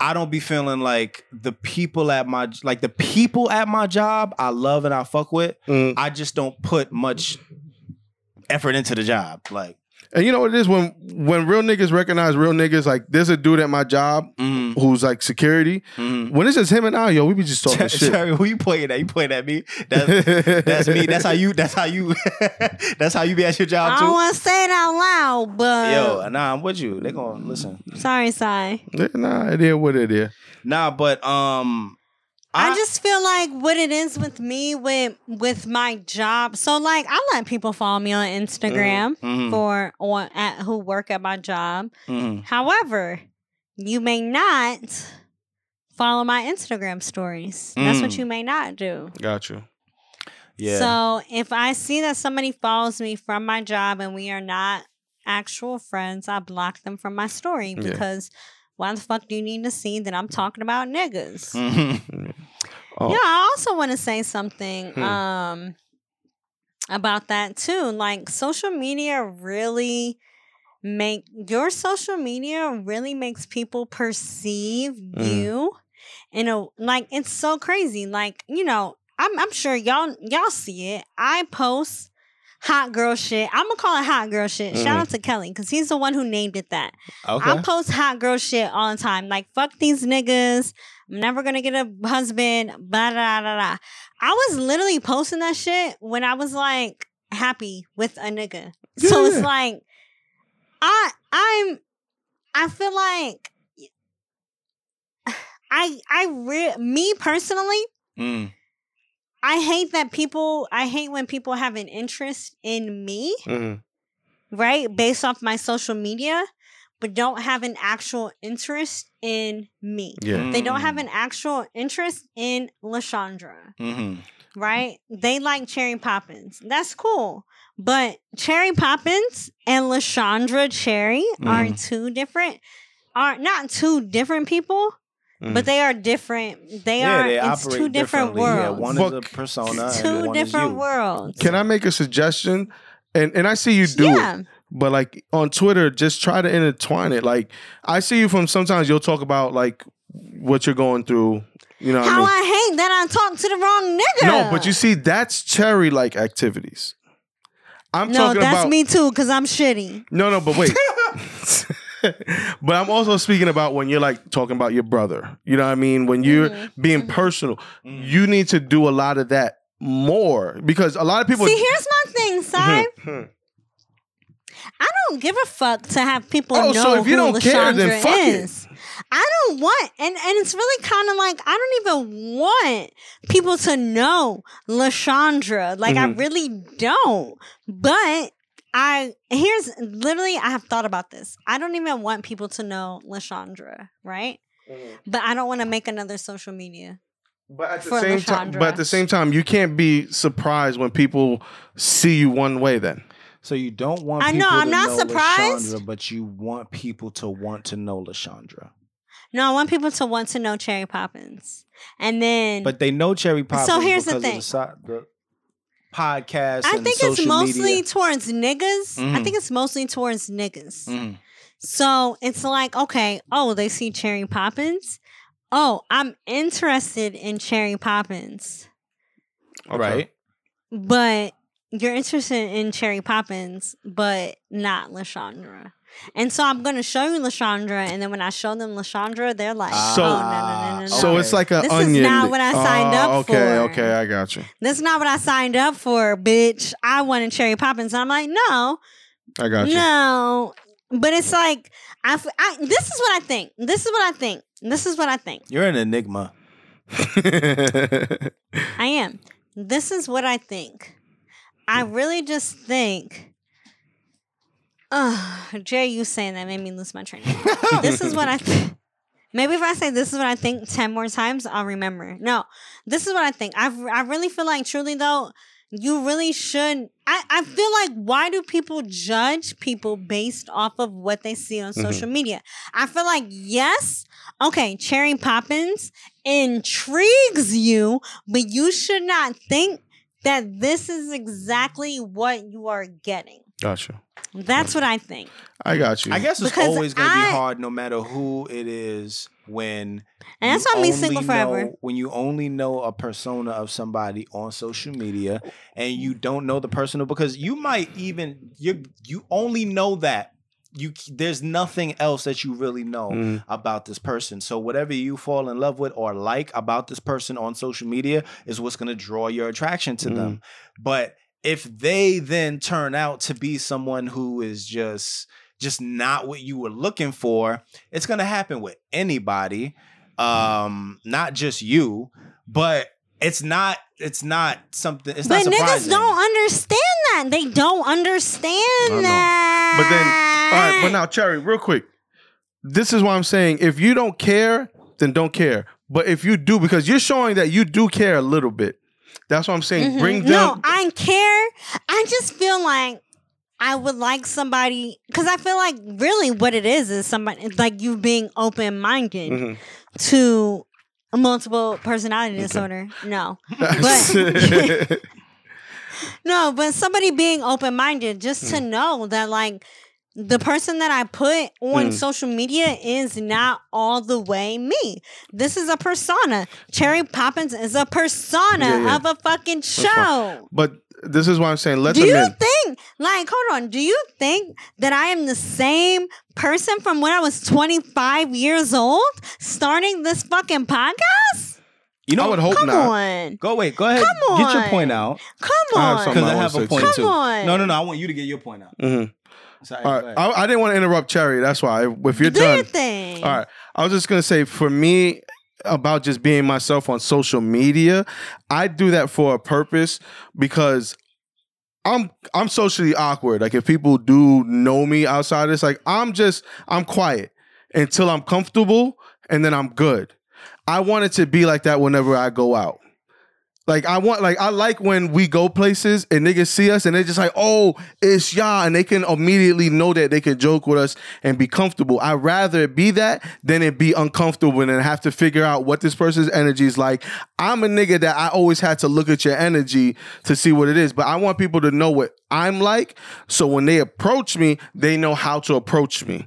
I don't be feeling like the people at my like the people at my job. I love and I fuck with. Mm. I just don't put much effort into the job. Like. And you know what it is when when real niggas recognize real niggas. Like there's a dude at my job Mm, who's like security. mm. When it's just him and I, yo, we be just talking shit. Cherry, who you pointing at? You pointing at me? That's, that's me. That's how you. That's how you. that's how you be at your job I job don't want to say it out loud, but Yo, nah, I'm with you. They gonna listen. sorry, Sai. nah, it is what it is. Nah, but um, I, just feel like what it is with me with with my job. So like I let people follow me on Instagram mhm. for on at who work at my job. mhm. However, you may not follow my Instagram stories. That's what Mm. you may not do. Got you. yeah. So if I see that somebody follows me from my job and we are not actual friends, I block them from my story Yeah. Because why the fuck do you need to see that I'm talking about niggas? Oh. Yeah, I also want to say something Hmm. um about that too. Like social media really make your social media really makes people perceive Mm. you in a like it's so crazy. Like, you know, I'm I'm sure y'all y'all see it. I post hot girl shit. I'm gonna call it hot girl shit. Shout Mhm. out to Kelly because he's the one who named it that. Okay. I post hot girl shit all the time. Like, fuck these niggas. I'm never gonna get a husband. Blah, blah, blah, blah. I was literally posting that shit when I was like happy with a nigga. So it's like, I, I'm, I feel like, I, I, re- me personally, Mm. I hate that people, I hate when people have an interest in me Mhm. right? Based off my social media, but don't have an actual interest in me. Yeah. They don't have Mm. an actual interest in Lashandra, Mhm. right? They like Cherry Poppins. That's cool. But Cherry Poppins and Lashandra Cherry are Mhm. two different are not two different people, Mhm. but they are different. They Yeah, are they it's two different differently. Yeah, worlds. one But- is a persona. and two one is different you. worlds. Can I make a suggestion? And and I see you do yeah. it. But like on Twitter, just try to intertwine it. Like I see you from sometimes you'll talk about like what you're going through. You know How I mean? I hate that I talked to the wrong nigga. No, but you see, that's cherry like activities. I'm No, talking that's about me too, because I'm shitty. No, no, but wait. but I'm also speaking about when you're like talking about your brother. You know what I mean? When you're Mm-hmm. being personal, you need to do a lot of that more because a lot of people. See, here's my thing, Si. I don't give a fuck to have people Oh, know so if you who don't care, then Lashandra fuck it. is. I don't want, and and it's really kind of like I don't even want people to know Lashandra. Like I Mhm. really don't. But I here's literally I have thought about this. I don't even want people to know Lashandra, right? Mm. But I don't want to make another social media. But at the For same time, but at the same time, you can't be surprised when people see you one way. Then So you don't want I people know, I'm to not know surprised. Lashandra, but you want people to want to know Lashandra. No, I want people to want to know Cherry Poppins, and then But they know Cherry Poppins So here's the thing. the, the podcast I and think it's mostly media. towards niggas. I Mhm. think it's mostly towards niggas. Mhm. So it's like, okay, oh, they see Cherry Poppins. Oh, I'm interested in Cherry Poppins. Right. But you're interested in Cherry Poppins, but not Lashandra. And so I'm gonna show you Lashandra, and then when I show them Lashandra, they're like, So- "Oh no, no, no, no, no!" So Okay. it's like an This is not what I signed Oh, up okay, for. Okay, okay, I got you. That's not what I signed up for, bitch. I wanted Cherry Poppins. And I'm like, no, I got you. no. But it's like, I, f- I- This is what I think. This is what I think. This is what I think. You're an enigma. I am. This is what I think. I really just think. Uh, Jay, you saying that made me lose my train. this is what I think. Maybe if I say this is what I think ten more times, I'll remember. No, this is what I think. I I really feel like truly though, you really should. I I feel like why do people judge people based off of what they see on social media? I feel like yes, okay, Cherry Poppins intrigues you, but you should not think that this is exactly what you are getting. Gotcha. That's what I think. I got you. I guess it's Because always going to I- be hard, no matter who it is. When And that's you why me only single forever. know- when you only know a persona of somebody on social media, and you don't know the personal, because you might even you you only know that you there's nothing else that you really know Mm. about this person. So whatever you fall in love with or like about this person on social media is what's going to draw your attraction to them. But if they then turn out to be someone who is just just not what you were looking for, it's going to happen with anybody, um not just you, but it's not it's not something it's But not niggas don't understand that. They don't understand know. that. But then, all right, but now, Cherry, real quick. This is why I'm saying if you don't care, then don't care. But if you do, because you're showing that you do care a little bit. That's what I'm saying. Bring them. Mm-hmm. No, I care. I just feel like I would like somebody because I feel like really what it is is somebody like you being open minded Mhm. to a multiple personality disorder. No, but no, but somebody being open minded just to know that like the person that I put on Mm. social media is not all the way me. This is a persona. Cherry Poppins is a persona Yeah, yeah. of a fucking show. but this is why I'm saying let Do them you in. think, like, hold on, do you think that I am the same person from when I was 25 years old starting this fucking podcast? you know I would hope Come not. on. Go wait, go ahead. Come on. Get your point out. Come on. Because I I have a say point Come too. on. No, no, no. I want you to get your point out. Mhm. Sorry, All go right. ahead. I, I didn't want to interrupt Cherry. That's why. If you're Do your thing. All right. I was just gonna say for me about just being myself on social media, I do that for a purpose because I'm I'm socially awkward. Like if people do know me outside it's like I'm just I'm quiet until I'm comfortable and then I'm good. I want it to be like that whenever I go out. Like I want, like I like when we go places and niggas see us and they're just like, "Oh, it's y'all," and they can immediately know that they can joke with us and be comfortable. I'd rather be that than it be uncomfortable and have to figure out what this person's energy is like. I'm a nigga that I always had to look at your energy to see what it is, but I want people to know what I'm like, so when they approach me, they know how to approach me.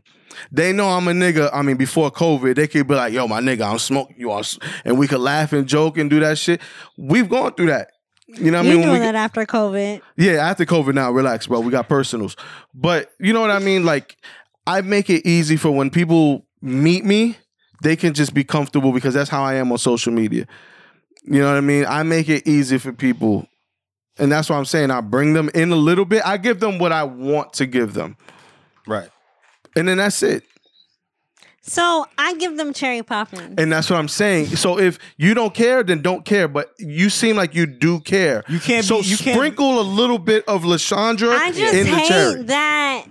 They know I'm a nigga. I mean, before COVID, they could be like, "Yo, my nigga, I'm smoking you," on," and we could laugh and joke and do that shit. We've gone through that. You know what I You mean? When doing we- that after COVID. yeah, after COVID now, relax, bro. We got personals. But you know what I mean? Like, I make it easy for when people meet me, they can just be comfortable because that's how I am on social media. You know what I mean? I make it easy for people. And that's why I'm saying I bring them in a little bit. I give them what I want to give them. Right. And then that's it. So I give them cherry poppins. And that's what I'm saying. So if you don't care, then don't care. But you seem like you do care. You can't So be- you can't- sprinkle a little bit of Lashandra I just in the hate cherry. that.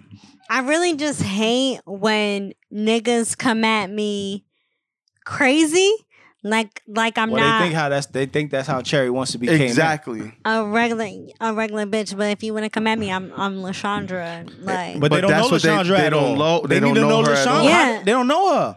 I really just hate when niggas come at me crazy Like like I'm Well, not they think how that's they think that's how Cherry wants to be. came. Exactly. a regular a regular bitch. But if you want to come at me, I'm I'm Lashandra. Like But, they don't that's know what they- Lashandra they at don't all. know- they need don't to know her at Lashandra. all. Yeah. They don't know her.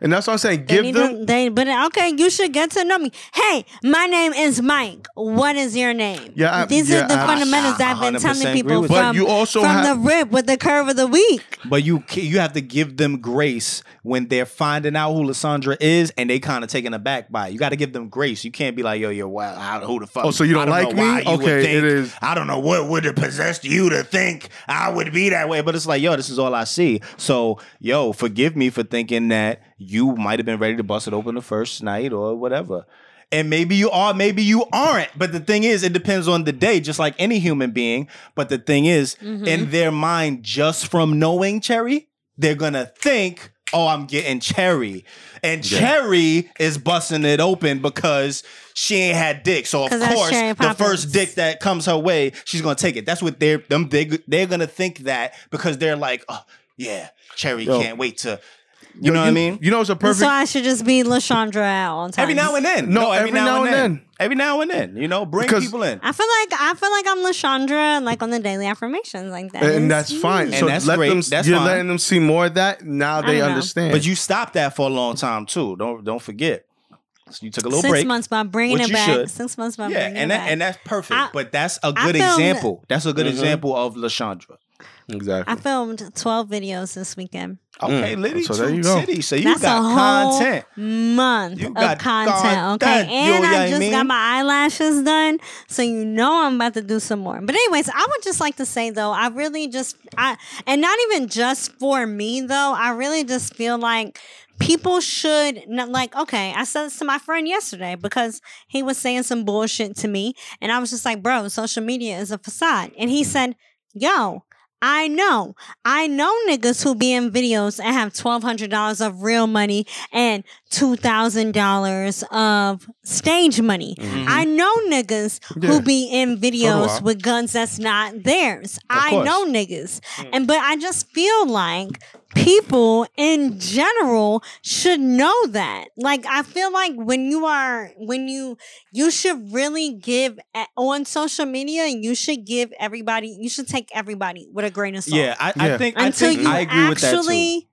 And that's what I'm saying. they Give need them. to- they but okay, you should get to know me. Hey, my name is Mike. What is your name? Yeah, I- these yeah, are the I- fundamentals I I've been telling people from. But you also from have- the rip with the curve of the week. But you you have to give them grace when they're finding out who Lashandra is and they kind of taken aback by it. You got to give them grace. You can't be like, yo, yo, wow, how, who the fuck? Oh, so you don't I like know me? Okay, think- it is- I don't know what would have possessed you to think I would be that way. But it's like, yo, this is all I see. So, yo, forgive me for thinking that you might have been ready to bust it open the first night or whatever. And maybe you are, maybe you aren't. But the thing is, it depends on the day, just like any human being. But the thing is, in their mind, just from knowing Cherry, they're gonna think, oh, I'm getting Cherry. And Cherry is busting it open because she ain't had dick. So of course, the first dick that comes her way, she's gonna take it. That's what they're them they they're gonna think that because they're like, oh yeah, Cherry Yo. can't wait to you know what I mean? You know, it's a perfect. So I should just be Lashandra at all times. Every now and then. No, every now and then. Every now and then. You know, bring Because- people in. I feel like I feel like I'm Lashandra, like on the daily affirmations, like that. and is that's fine. And so that's let great. them. That's you're fine. letting them see more of that. Now they know. understand. But you stopped that for a long time too. Don't don't forget. So you took a little Six break. months by bringing which it you back. should. Six months by yeah, bringing and it that, back. and that's perfect. I- but that's a I good filmed- example. That's a good Mhm. example of Lashandra. Exactly. I filmed 12 videos this weekend. Okay, Mm. Liddy, So so there you go. City. So you That's got a whole content. month You of got content. content, Okay, you and know what I I just mean? got my eyelashes done, so you know I'm about to do some more. But anyways, I would just like to say though, I really just I and not even just for me though. I really just feel like people should not like okay i said this to my friend yesterday because he was saying some bullshit to me and i was just like bro social media is a facade and he said yo I know. I know niggas who be in videos and have twelve hundred dollars of real money and two thousand dollars of stage money. Mm-hmm. I know niggas Yeah. who be in videos oh, I. with guns that's not theirs. I course. know niggas. Mm. And but I just feel like people in general should know that. Like I feel like when you are when you you should really give on social media, and you should give everybody you should take everybody with a grain of salt. Yeah, I, Yeah. I think Until I think you I agree with that too. actually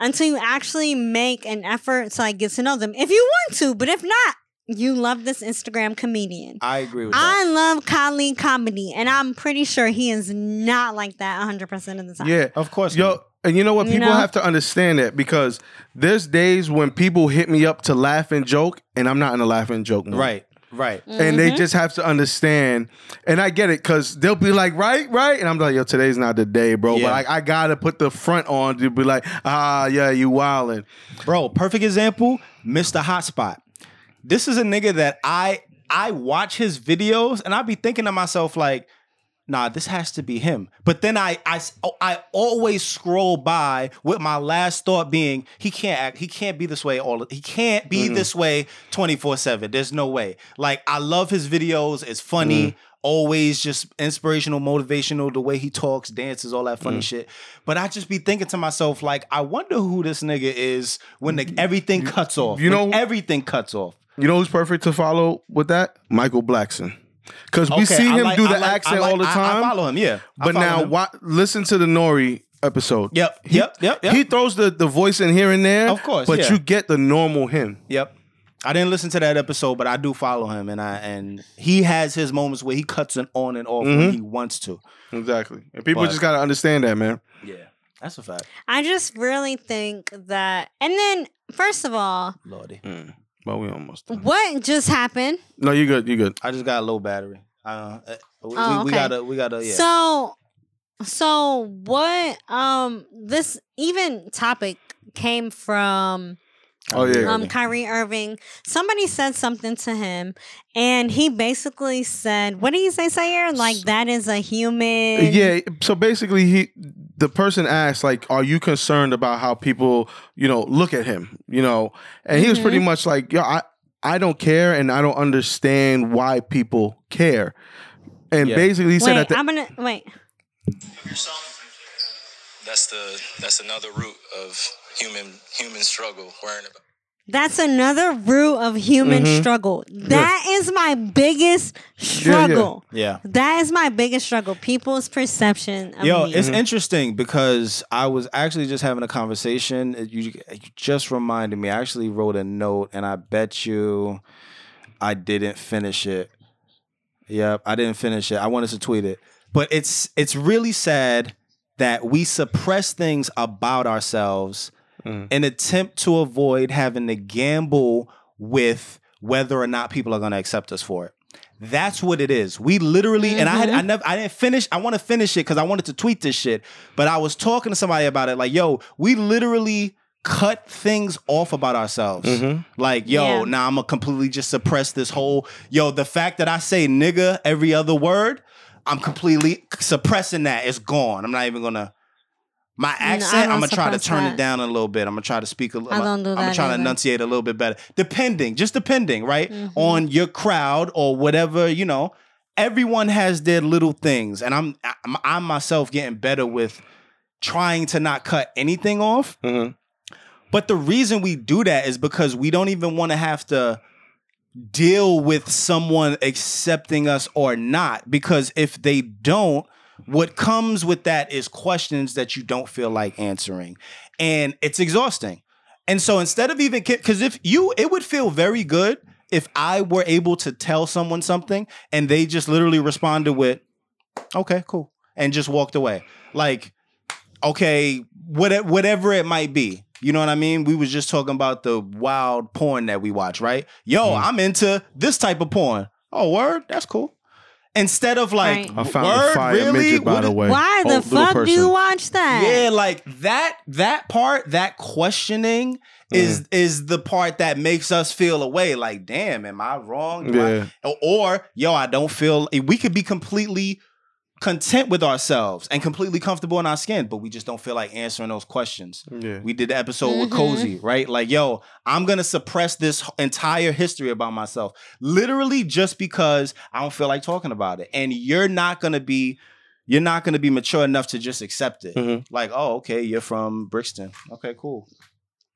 until you actually make an effort to like get to know them. If you want to, but if not, you love this Instagram comedian. I agree with that. I love Khalid comedy, and I'm pretty sure he is not like that 100% of the time. yeah, Of course Yo, and you know what? You People know? have to understand that because there's days when people hit me up to laugh and joke, and I'm not in a laugh and joke mood. Right, right. And Mm-hmm. they just have to understand, and I get it because they'll be like, right, right, and I'm like, yo, today's not the day, bro. Yeah. But I, I gotta put the front on to be like, ah, yeah, you wildin'. Bro, perfect example, Mr. Hotspot. This is a nigga that I I watch his videos and I be thinking to myself like, nah, this has to be him. But then I I I always scroll by with my last thought being he can't act, he can't be this way all he can't be this way 24/7. There's no way. Like I love his videos, it's funny. Mm. Always just inspirational, motivational, the way he talks, dances, all that funny mm. shit. But I just be thinking to myself, like, I wonder who this nigga is when the, mm. everything cuts off. you when know- everything cuts off. You know who's perfect to follow with that? Michael Blackson. Because we Okay, see I him like- do I the like- I accent like- all the I- I time. follow him, yeah. I But follow now, him. wa- listen to the Nori episode. Yep, He- yep, yep, yep. He throws the, the voice in here and there. Of course, But yeah. you get the normal him. Yep. I didn't listen to that episode, but I do follow him, and I and he has his moments where he cuts it on and off when mm-hmm. he wants to. Exactly. And people But- just got to understand that, man. Yeah, that's a fact, I just really think that, and then, first of all, Lordy. Mm. But we almost done. what just happened? No, you good. You good. I just got a low battery. Uh, uh, we, Oh, we, we gotta, we gotta, yeah. So, so what? Um, this even topic came from Oh, yeah. um Kyrie Irving. Somebody said something to him, and he basically said, "What do you say, Sayer? Like that is a human." Yeah. So basically, he the person asked, like, "Are you concerned about how people, you know, look at him?" You know, and he was pretty Mm-hmm. much like, "Yo, I I don't care, and I don't understand why people care." And Yeah. basically, he said Wait, that the, I'm gonna wait. That's the that's another root of human human struggle. Worrying about That's another root of human Mm-hmm. struggle. That is my biggest struggle. Yeah. That is my biggest struggle. People's perception of Yo, me. it's interesting because I was actually just having a conversation. You, you just reminded me. I actually wrote a note, and I bet you I didn't finish it. Yep, I didn't finish it. I wanted to tweet it, but it's it's really sad that we suppress things about ourselves Mm. in attempt to avoid having to gamble with whether or not people are going to accept us for it. That's what it is. We literally, and I had, I mm-hmm. never, I didn't finish. I want to finish it because I wanted to tweet this shit, but I was talking to somebody about it. Like, yo, we literally cut things off about ourselves. Mm-hmm. Like, yo, Yeah. now I'm gonna completely just suppress this whole. Yo, the fact that I say nigga every other word, I'm completely suppressing that. It's gone. I'm not even gonna. My accent, don't I'm gonna try to turn that. it down a little bit. I'm gonna try to speak a little. I don't do I'm gonna that try to enunciate a little bit better. Depending, just depending, right? Mm-hmm. On your crowd or whatever, you know. Everyone has their little things, and I'm I'm, I'm myself getting better with trying to not cut anything off. Mhm. But the reason we do that is because we don't even want to have to deal with someone accepting us or not. Because if they don't, what comes with that is questions that you don't feel like answering. And it's exhausting. And so instead of even, because if you, it would feel very good if I were able to tell someone something and they just literally responded with, okay, cool, and just walked away. Like, okay, what, whatever it might be. You know what I mean? We was just talking about the wild porn that we watch, right? Yo, mm-hmm. I'm into this type of porn. Oh, word, that's cool. Instead of like, Right. I found word, fire really? midget, by What the is- way. Why Oh, the little fuck do person. you watch that? Yeah, like that that part, that questioning is Mm. is the part that makes us feel away. Like, damn, am I wrong? Do I- Yeah. or, or, yo, I don't feel we could be completely content with ourselves and completely comfortable in our skin, but we just don't feel like answering those questions. Yeah. We did the episode with Mm-hmm. Cozy, right? Like, yo, I'm gonna suppress this entire history about myself, literally just because I don't feel like talking about it. And you're not gonna be, you're not gonna be mature enough to just accept it. Mhm. Like, oh, okay, you're from Brixton. Okay, cool.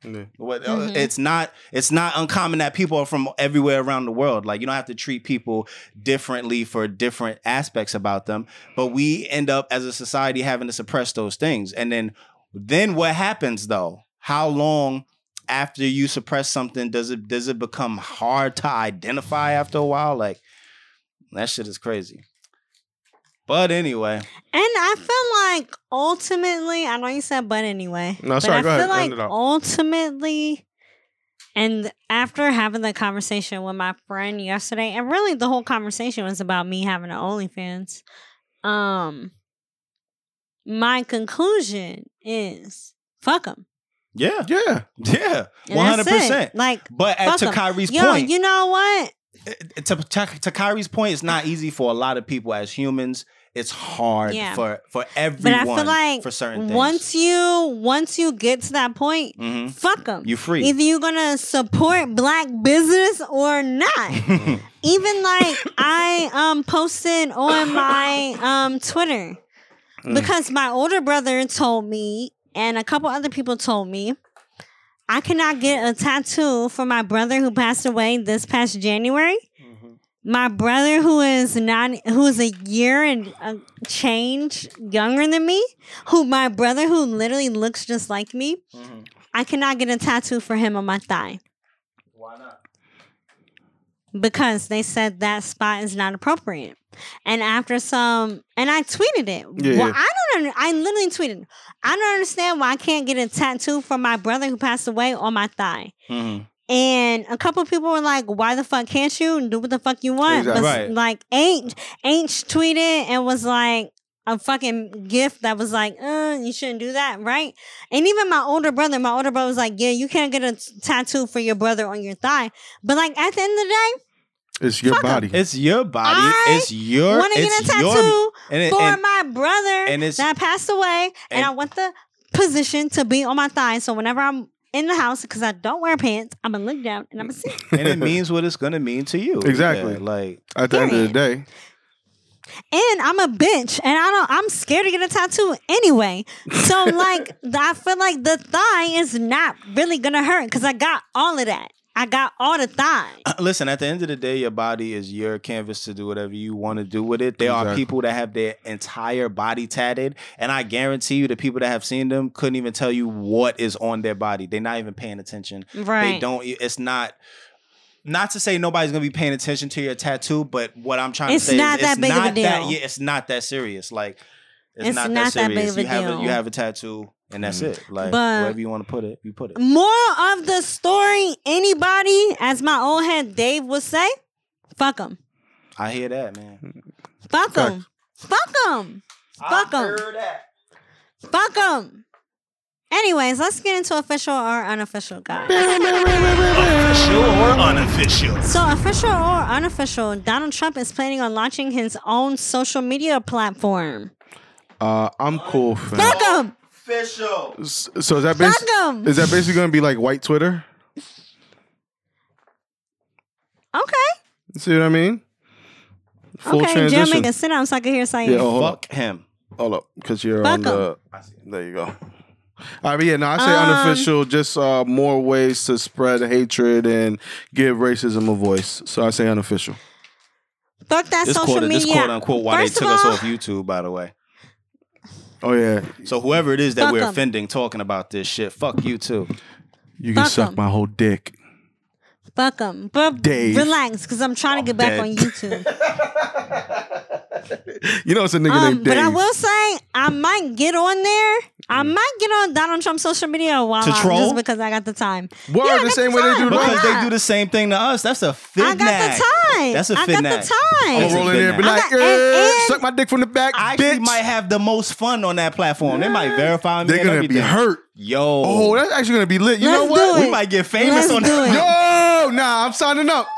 Yeah. What, uh, Mhm. It's not it's not uncommon that people are from everywhere around the world. Like you don't have to treat people differently for different aspects about them. But we end up as a society having to suppress those things. And then then what happens though? How long after you suppress something does it does it become hard to identify after a while? Like that shit is crazy. But anyway, And I feel like ultimately, I know you said but anyway. No, but sorry, I go feel ahead, like end it out. ultimately, and after having the conversation with my friend yesterday, and really the whole conversation was about me having an OnlyFans. Um, my conclusion is fuck them. yeah, Yeah. yeah, one hundred percent. Like, But at, fuck. Kyrie's yo, point, you know what? to, to, to Kyrie's point, it's not easy for a lot of people as humans. It's hard Yeah. for for But everyone I feel like for certain things. once you once you get to that point, Mhm. fuck them. you free. Either you're gonna support black business or not. Even like I um posted on my um Twitter Mm. because my older brother told me and a couple other people told me I cannot get a tattoo for my brother who passed away this past January. Mm-hmm. My brother who is not who is a year and a change younger than me, who my brother who literally looks just like me, Mm-hmm. I cannot get a tattoo for him on my thigh Why not? because they said that spot is not appropriate. And after some, and I tweeted it. Yeah, Well, yeah. I don't. Under, I literally tweeted. I don't understand why I can't get a tattoo for my brother who passed away on my thigh. Mhm. And a couple of people were like, "Why the fuck can't you do what the fuck you want?" Exactly. But Right. like, ain't ain't tweeted and was like a fucking gift that was like, uh, you shouldn't do that, right? And even my older brother, my older brother was like, yeah, you can't get a t- tattoo for your brother on your thigh. But like at the end of the day, It's your Fuck 'em. body. It's your body. I it's your. I want to get a tattoo your, and it- for and- my brother and it's- that passed away, and, and- I want the position to be on my thigh. So whenever I'm in the house, because I don't wear pants, I'm gonna look down and I'm gonna see. and it means what it's gonna mean to you. Exactly. Yeah, like At the end of the day. And I'm a bitch, and I don't. I'm scared to get a tattoo anyway. So like, I feel like the thigh is not really gonna hurt because I got all of that. I got all the thigh. Listen, at the end of the day, your body is your canvas to do whatever you want to do with it. There are people that have their entire body tatted, and I guarantee you, the people that have seen them couldn't even tell you what is on their body. They're not even paying attention. Right? They Right. don't. It's not. Not to say nobody's gonna be paying attention to your tattoo, but what I'm trying It's to say not is that it's big of a not that. deal. Yeah, it's not that serious. Like it's, It's not, not that that big serious. of a you have deal. you have a tattoo, and that's it. Like But- wherever you want to put it, you put it. Moral of the story: Anybody, as my old head Dave would say, fuck them, I hear that, man. fuck them, fuck them, fuck them, fuck them. Anyways, let's get into official or unofficial, guys. Official or unofficial? So, official or unofficial, Donald Trump is planning on launching his own social media platform. Uh, I'm cool. Fam. Fuck him! Official. So is that Fuck basically 'em. is that basically going to be like white Twitter? Okay. See what I mean? Full okay, transition. J Omega, sit down so I can hear Saeed. Yeah, oh, hold up, Fuck him. hold up, because you're Fuck on the. There you go. All right, but yeah, no, I say Um, unofficial. Just uh, more ways to spread hatred and give racism a voice. So I say unofficial. Fuck that This social quote, media. this quote unquote, why First they of took us all- off YouTube, by the way. Oh yeah, So whoever it is that Fuck we're 'em. offending talking about this shit, fuck you too. you can Fuck suck 'em. my whole dick. Fuck them. But Dave. relax, because I'm trying to get back dead. on YouTube. You know it's a nigga um, named Dave. but I will say, I might get on there. I might get on Donald Trump's social media while To I'm troll? just because I got the time. Word, Yeah, the got same way they do Because not? they do the same thing to us. That's a fit I got the time. That's a I fit I got nag. the time. I'm rolling in there and be like, got- and- "Eh, and- suck my dick from the back, I actually might have the most fun on that platform. They might verify me. They're gonna be everything. hurt. Yo. Oh, that's actually gonna be lit. You know Let's what? do we might get famous Let's on do it. Yo, nah, I'm signing up.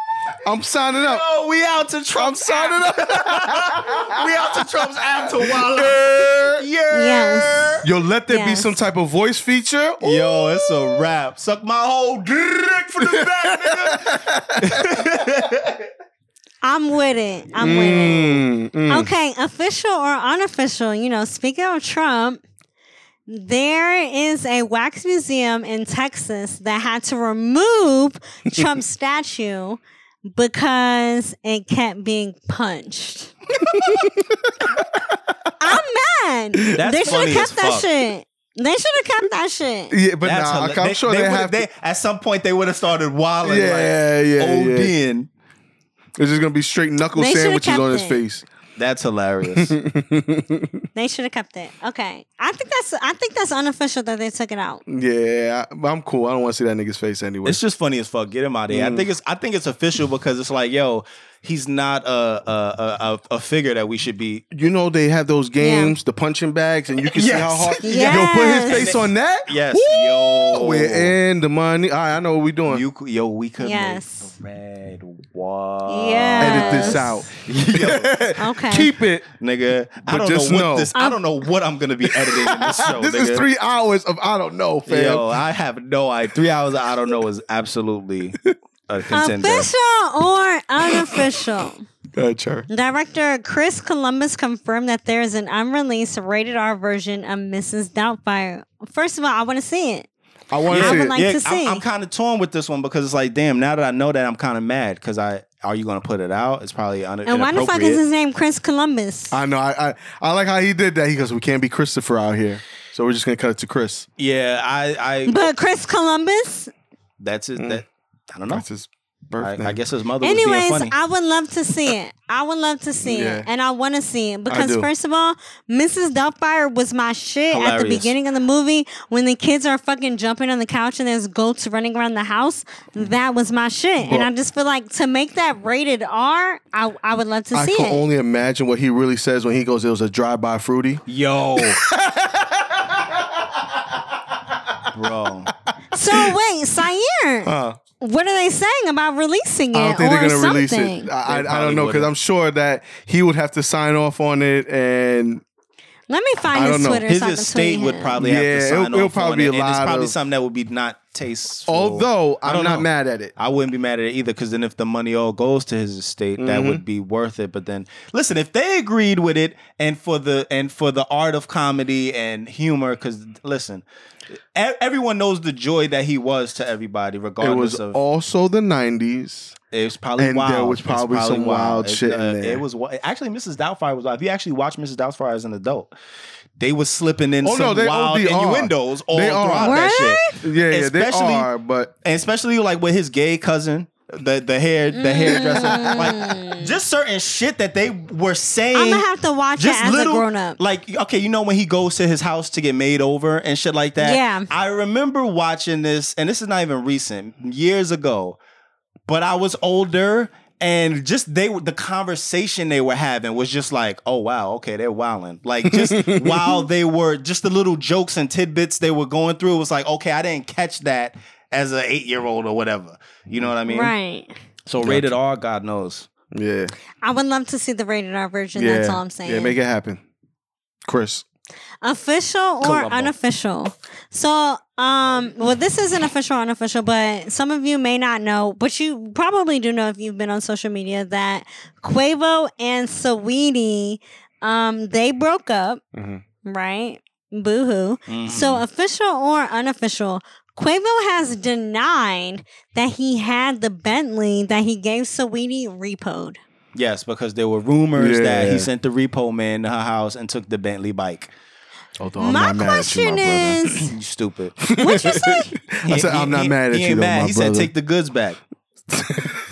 I'm signing up. Yo, we out to I'm Trump's signing up. we out to Trump's app to wild out. Yeah. Yes. Yo, let there be Yes. some type of voice feature. Ooh. Yo, it's a rap. Suck my whole dick for the back, nigga. I'm with it. I'm with it. Mm, mm. Okay, official or unofficial, you know, speaking of Trump, there is a wax museum in Texas that had to remove Trump's statue because it kept being punched. I'm mad. That's they should have kept that fuck. shit. They should have kept that shit. Yeah, but That's nah, hila- I'm sure they, would've- They, to, at some point they would have started wilding. yeah, like, yeah, yeah. ODing. It's just gonna be straight knuckle They sandwiches on his it. face. That's hilarious. They should have kept it. Okay, I think that's I think that's unofficial that they took it out. Yeah, I, I'm cool. I don't want to see that nigga's face anyway. it's just funny as fuck. Get him out of here. Mm. I think it's I think it's official because it's like, yo, he's not a a, a, a, a figure that we should be. you know they have those games, the punching bags, and you can see Yes. how hard. Yes. Yo, put his face on that. Yes, Woo! yo. We're in the money. All right, I know what we're doing. You, yo, we could Yes. make red wall. Yes. Edit this out. yo, Okay. Keep it. nigga. I don't just know what know. this. I don't know what I'm gonna be editing in this show. this nigga. is three hours of I don't know, fam. Yo, I have no idea. Three hours of I don't know is absolutely a contender. Official or unofficial? Go ahead, Cher. Director Chris Columbus confirmed that there is an unreleased rated R version of Mrs. Doubtfire. First of all, I want to see it. I want to I see would it. like yeah, to see. I'm, I'm kind of torn with this one because it's like, damn. Now that I know that, I'm kind of mad because I are you gonna put it out? It's probably un- And why the fuck is his name Chris Columbus? I know. I, I I like how he did that. He goes, "We can't be Christopher out here, so we're just gonna cut it to Chris." Yeah, I, I. But Chris Columbus. that's it. Mm. That I don't know. That's his birthday. I, I guess his mother was being Anyways, funny. I would love to see it. I would love to see Yeah. it, and I want to see it because do. first of all, Mrs. Doubtfire was my shit at the Hilarious. beginning of the movie when the kids are fucking jumping on the couch and there's goats running around the house. That was my shit, and I just feel like to make that rated R, I I would love to see it. I see can it. only imagine what he really says when he goes, "It was a drive-by fruity." Yo, bro. so wait, Sayer, Uh, what are they saying about releasing it I don't think or they're gonna something? release it. I, I, I don't know because I'm sure that he would have to sign off on it, and Let me find I his. Twitter. His so I can estate would him. probably have Yeah, to it'll- sign it'll off probably on be it, a and it's probably of- something that would be not tasteful. Although I'm don't know. mad at it. I wouldn't be mad at it either because then if the money all goes to his estate, that Mm-hmm. would be worth it. But then listen, if they agreed with it and for the and for the art of comedy and humor, because listen, everyone knows the joy that he was to everybody, It was of also the '90s. it was probably and wild. there was It's probably some wild It- shit in uh, there. It was actually Mrs. Doubtfire was. wild. If you actually watch Mrs. Doubtfire as an adult, they was slipping in Oh, some no, they wild OD are. all They throughout Were that they? shit. Yeah, yeah, they Especially- are. But and especially like with his gay cousin, the the hair the hairdresser, Mm. like just certain shit that they were saying. I'm gonna have to watch it just as little, a grown up. like okay, you know when he goes to his house to get made over and shit like that. Yeah. I remember watching this, and this is not even recent, years ago, but I was older. And just they were the conversation they were having was just like, oh wow, okay, they're wilding. Like just while they were just the little jokes and tidbits they were going through, it was like, okay, I didn't catch that as an eight year old or whatever. You know what I mean? Right. So rated R, God knows. yeah, I would love to see the rated R version. yeah, That's all I'm saying. Yeah, make it happen, Chris. Official or Columbo. unofficial? So, um, well, this isn't official or unofficial, but some of you may not know, but you probably do know if you've been on social media that Quavo and Saweetie, um, they broke up, Mhm. right? Boo hoo. Mm-hmm. So, official or unofficial? Quavo has denied that he had the Bentley that he gave Saweetie repoed. Yes, because there were rumors that he sent the repo man to her house and took the Bentley bike. Although I'm my not mad at you, question my brother. is, You stupid. what you say? I said I'm not mad at he you, ain't though, mad. my he brother. said take the goods back.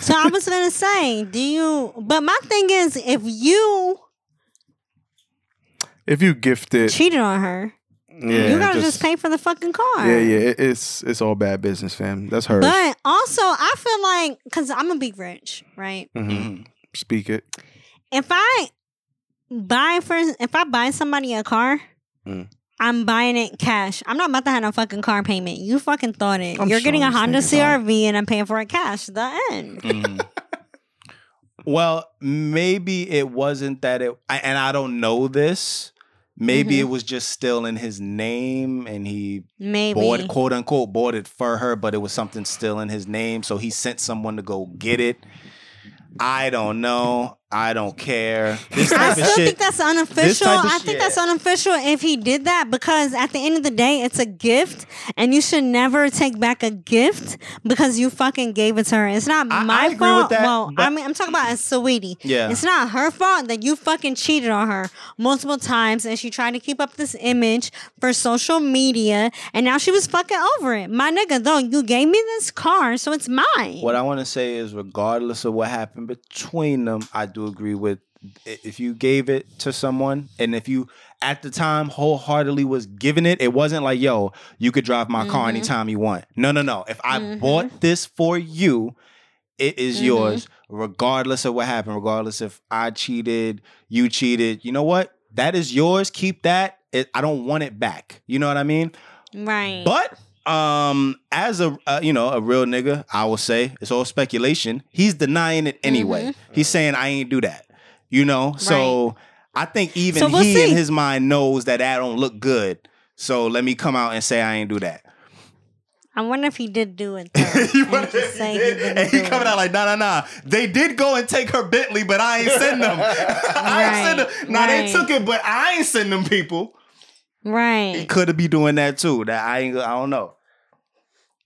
So I was gonna say, do you? But my thing is, if you If you gift it, cheated on her, yeah, you gotta just, pay for the fucking car. Yeah, yeah, it, it's it's all bad business, fam. That's her. But also, I feel like because I'm gonna be rich, right? Mhm. Speak it. If I buy for, if I buy somebody a car. Mm. I'm buying it cash. I'm not about to have no fucking car payment. You fucking thought it. I'm You're sure getting a Honda. CRV and I'm paying for it cash. The end. Mhm. well, maybe it wasn't that it, I, and I don't know this. Maybe Mhm. it was just still in his name, and he Maybe. bought quote unquote bought it for her, but it was something still in his name, so he sent someone to go get it. I don't know. I don't care. This I still of think that's unofficial. type of I shit- think that's unofficial if he did that because at the end of the day, it's a gift, and you should never take back a gift because you fucking gave it to her. It's not I- my I agree with fault. that, well, but- I mean, I'm talking about Saweetie. Yeah. it's not her fault that you fucking cheated on her multiple times, and she tried to keep up this image for social media, and now she was fucking over it. My nigga, though, you gave me this car, so it's mine. What I want to say is, regardless of what happened between them, I do agree with if you gave it to someone and if you at the time wholeheartedly was giving it, it wasn't like, yo, you could drive my car mm-hmm. anytime you want. No, no, no. If I bought mm-hmm. this for you, it is mm-hmm. yours, regardless of what happened, regardless if I cheated, you cheated. You know what? That is yours. Keep that. It, I don't want it back. You know what I mean? right. But um, as a uh, you know a real nigga, I will say it's all speculation. He's denying it anyway. Mm-hmm. He's saying I ain't do that. You know, so I think even So we'll he see. in his mind knows that that don't look good. So let me come out and say I ain't do that. I wonder if he did do it. Though. You And just he he did, and he coming it. out like, nah, nah, nah. They did go and take her Bentley, but I ain't send them. I ain't send them. Right, Nah, they took it, but I ain't send them people. Right. He could have be doing that too. That I ain't. I don't know.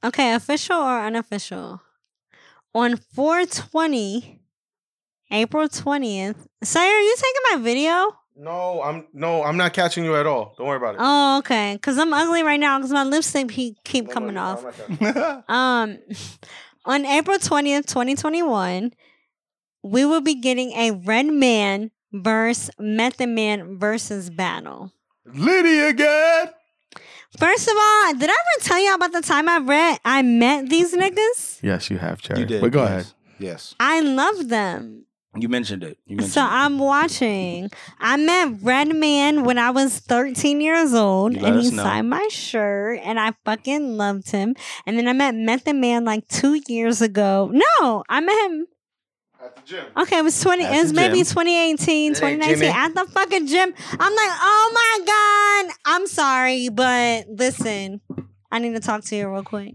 Okay, official or unofficial? On 420, April 20th. Sayer, are you taking my video? No, I'm no, I'm not catching you at all. Don't worry about it. Oh, okay. Because I'm ugly right now because my lipstick he keep coming off. Um, on April 20th, 2021, we will be getting a Redman versus Method Man versus battle. Liddy again. First of all, did I ever tell you about the time I read I met these niggas? Yes, you have, Cherry. You did. But go yes. ahead. Yes. I love them. You mentioned it. You mentioned So it. I'm watching. I met Redman when I was 13 years old, You let and he know. signed my shirt, and I fucking loved him. And then I met Method Man like two years ago. No, I met him. At the gym. Okay, it was 20. At It was maybe gym. 2018, 2019 Jimmy. at the fucking gym. I'm like, oh my god. I'm sorry, but listen. I need to talk to you real quick.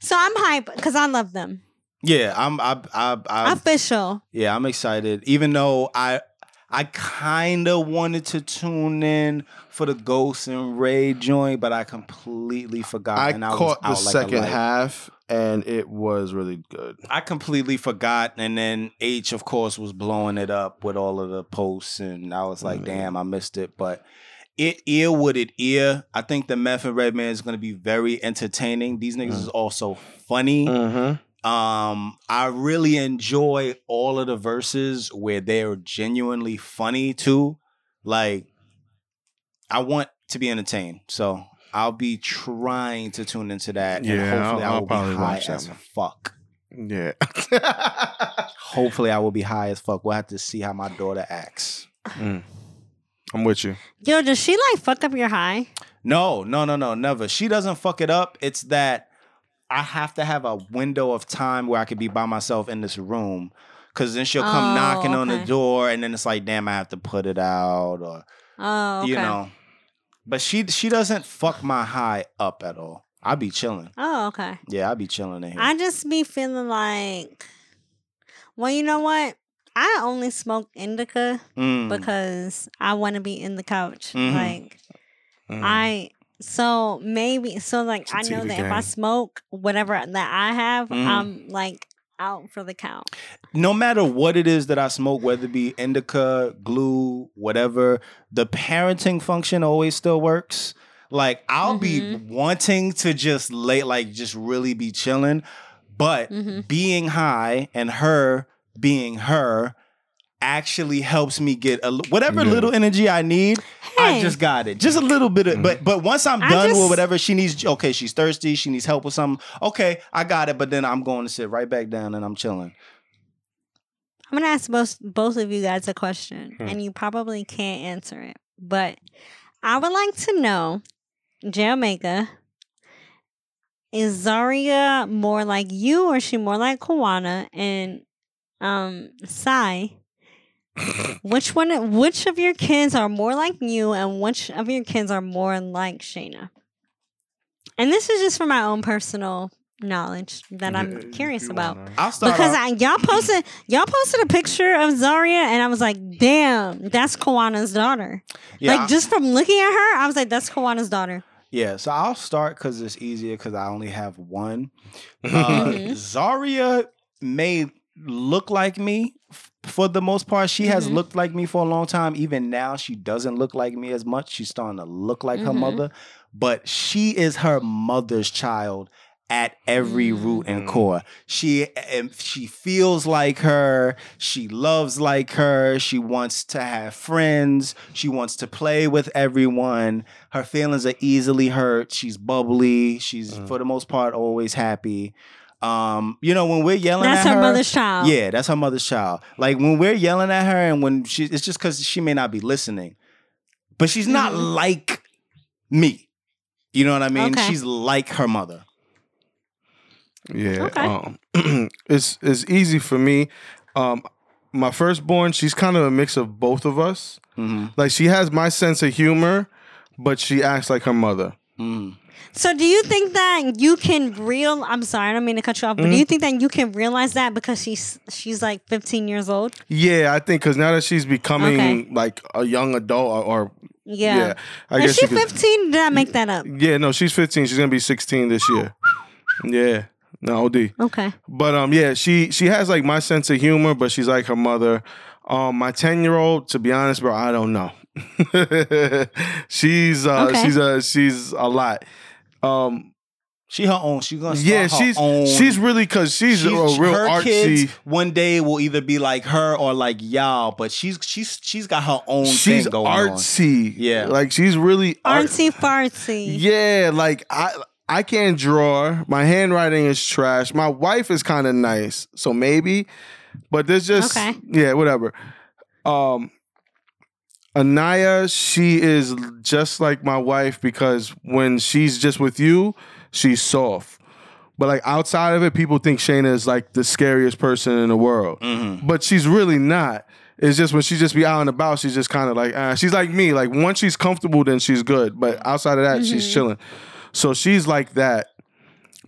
so I'm hype because I love them. Yeah, I'm. I. I. I Official. yeah, I'm excited. Even though I, I kind of wanted to tune in for the Ghost and Ray joint, but I completely forgot. I and I caught the out second light. half, and it was really good. I completely forgot, and then H, of course, was blowing it up with all of the posts, and I was like, Mm. "Damn, I missed it." But it ear would it ear. I think the Meth and Redman is going to be very entertaining. These niggas Mm. is also funny. Mm-hmm. Um, I really enjoy all of the verses where they're genuinely funny too. Like, I want to be entertained, so I'll be trying to tune into that. Yeah, and hopefully I'll- I I'll probably be high watch that as one. fuck. Yeah. Hopefully, I will be high as fuck. We'll have to see how my daughter acts. Mm. I'm with you. Yo, does she like fuck up your high? No, no, no, no, never. She doesn't fuck it up. It's that I have to have a window of time where I could be by myself in this room. Cause then she'll come Oh, knocking on the door, and then it's like, damn, I have to put it out, or Oh, okay. you know. But she she doesn't fuck my high up at all. I be chilling. Oh, okay. Yeah, I be chilling in here. I just be feeling like, well, you know what? I only smoke indica Mm. because I want to be in the couch. Mhm. Like Mm. I, so maybe so like I know that if I smoke whatever that I have, Mhm. I'm like out for the count. no matter what it is that I smoke, whether it be indica, glue, whatever, the parenting function always still works. Like I'll be Mm-hmm. wanting to just lay, like just really be chilling, but Mm-hmm. being high and her being her actually helps me get a, li- whatever Yeah. little energy I need. I just got it, just a little bit of. But but once I'm done just- with whatever she needs, okay, she's thirsty, she needs help with something. Okay, I got it. But then I'm going to sit right back down and I'm chilling. I'm gonna ask both both of you guys a question, Hmm. and you probably can't answer it, but I would like to know, J Omega, is Zaria more like you, or is she more like Kawana? And um, Sai, which one? Which of your kids are more like you, and which of your kids are more like Shayna? And this is just for my own personal knowledge that I'm curious about. I'll start Because I, y'all posted y'all posted a picture of Zaria and I was like, damn, that's Kawana's daughter. Yeah, I- like just from looking at her, I was like, that's Kawana's daughter. Yeah, so I'll start because it's easier because I only have one. Uh, Mhm. Zaria may look like me for the most part. She has Mhm. looked like me for a long time. Even now, she doesn't look like me as much. She's starting to look like her Mhm. mother, but she is her mother's child at every root and Mm. core. She she feels like her. She loves like her. She wants to have friends. She wants to play with everyone. Her feelings are easily hurt. She's bubbly. She's Mm. for the most part always happy. Um, you know when we're yelling That's at her mother's child. yeah, that's her mother's child. Like when we're yelling at her, and when she, it's just because she may not be listening, but she's not Mhm. like me. You know what I mean? Okay. She's like her mother. Yeah. Okay. Um, it's it's easy for me. Um, my firstborn, she's kind of a mix of both of us. hmm Like she has my sense of humor, but she acts like her mother. Mm. So do you think that you can real I'm sorry, I don't mean to cut you off, but Mm-hmm. do you think that you can realize that because she's she's like 15 years old? Yeah, I think because now that she's becoming Okay. like a young adult, or, or Yeah. yeah, I Is guess she you could- 15? Did I make that up? Yeah, no, she's 15. She's gonna be 16 this year. Yeah, no, OD. Okay. But um, yeah, she she has like my sense of humor, but she's like her mother. Um, my 10 year old, to be honest, bro, I don't know. she's uh, Okay. she's a she's a lot. Um, She her own. She's gonna start yeah, her she's own. she's really because she's, she's- a real her artsy. kids one day will either be like her or like y'all, but she's she's she's got her own She's thing going on. artsy. Yeah. like she's really art- Artsy fartsy. Yeah, like I I can't draw. My handwriting is trash. My wife is kind of nice, so maybe. But there's just Okay. yeah, whatever. Um Anaya, she is just like my wife because when she's just with you, she's soft. But like outside of it, people think Shayna is like the scariest person in the world. Mm-hmm. But she's really not. It's just when she just be out and about, she's just kind of like, uh, she's like me. Like once she's comfortable, then she's good. But outside of that, she's chilling. So she's like that,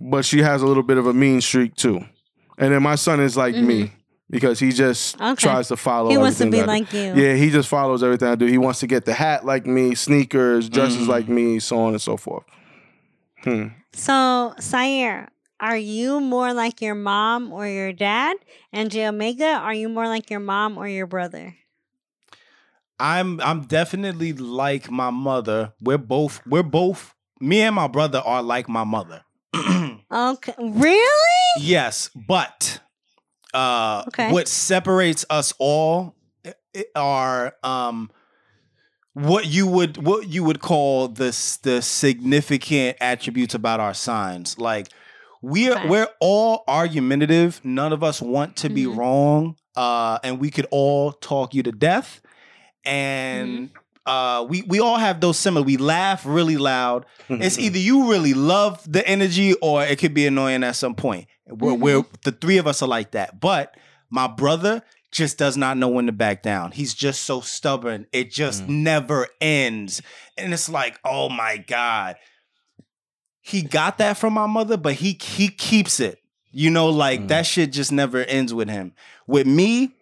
but she has a little bit of a mean streak too. And then my son is like me because he just Okay. tries to follow. He wants to be like you. Yeah, he just follows everything I do. He wants to get the hat like me, sneakers, dresses Mm. like me, so on and so forth. Hmm. So, Sayer, are you more like your mom or your dad? And J Omega, are you more like your mom or your brother? I'm I'm definitely like my mother. We're both we're both me and my brother are like my mother. Okay. Really? yes, but uh Okay. what separates us all i- i- are um what you would what you would call the the significant attributes about our signs. Like we're Okay. we're all argumentative. None of us want to be Mhm. wrong. Uh and we could all talk you to death. And uh we we all have those similar we laugh really loud. It's either you really love the energy or it could be annoying at some point. We're, mm-hmm. we're the three of us are like that. But my brother just does not know when to back down. He's just so stubborn. It just mm. never ends. And it's like, oh my God. He got that from my mother, but he he keeps it. You know, like mm. that shit just never ends with him. With me,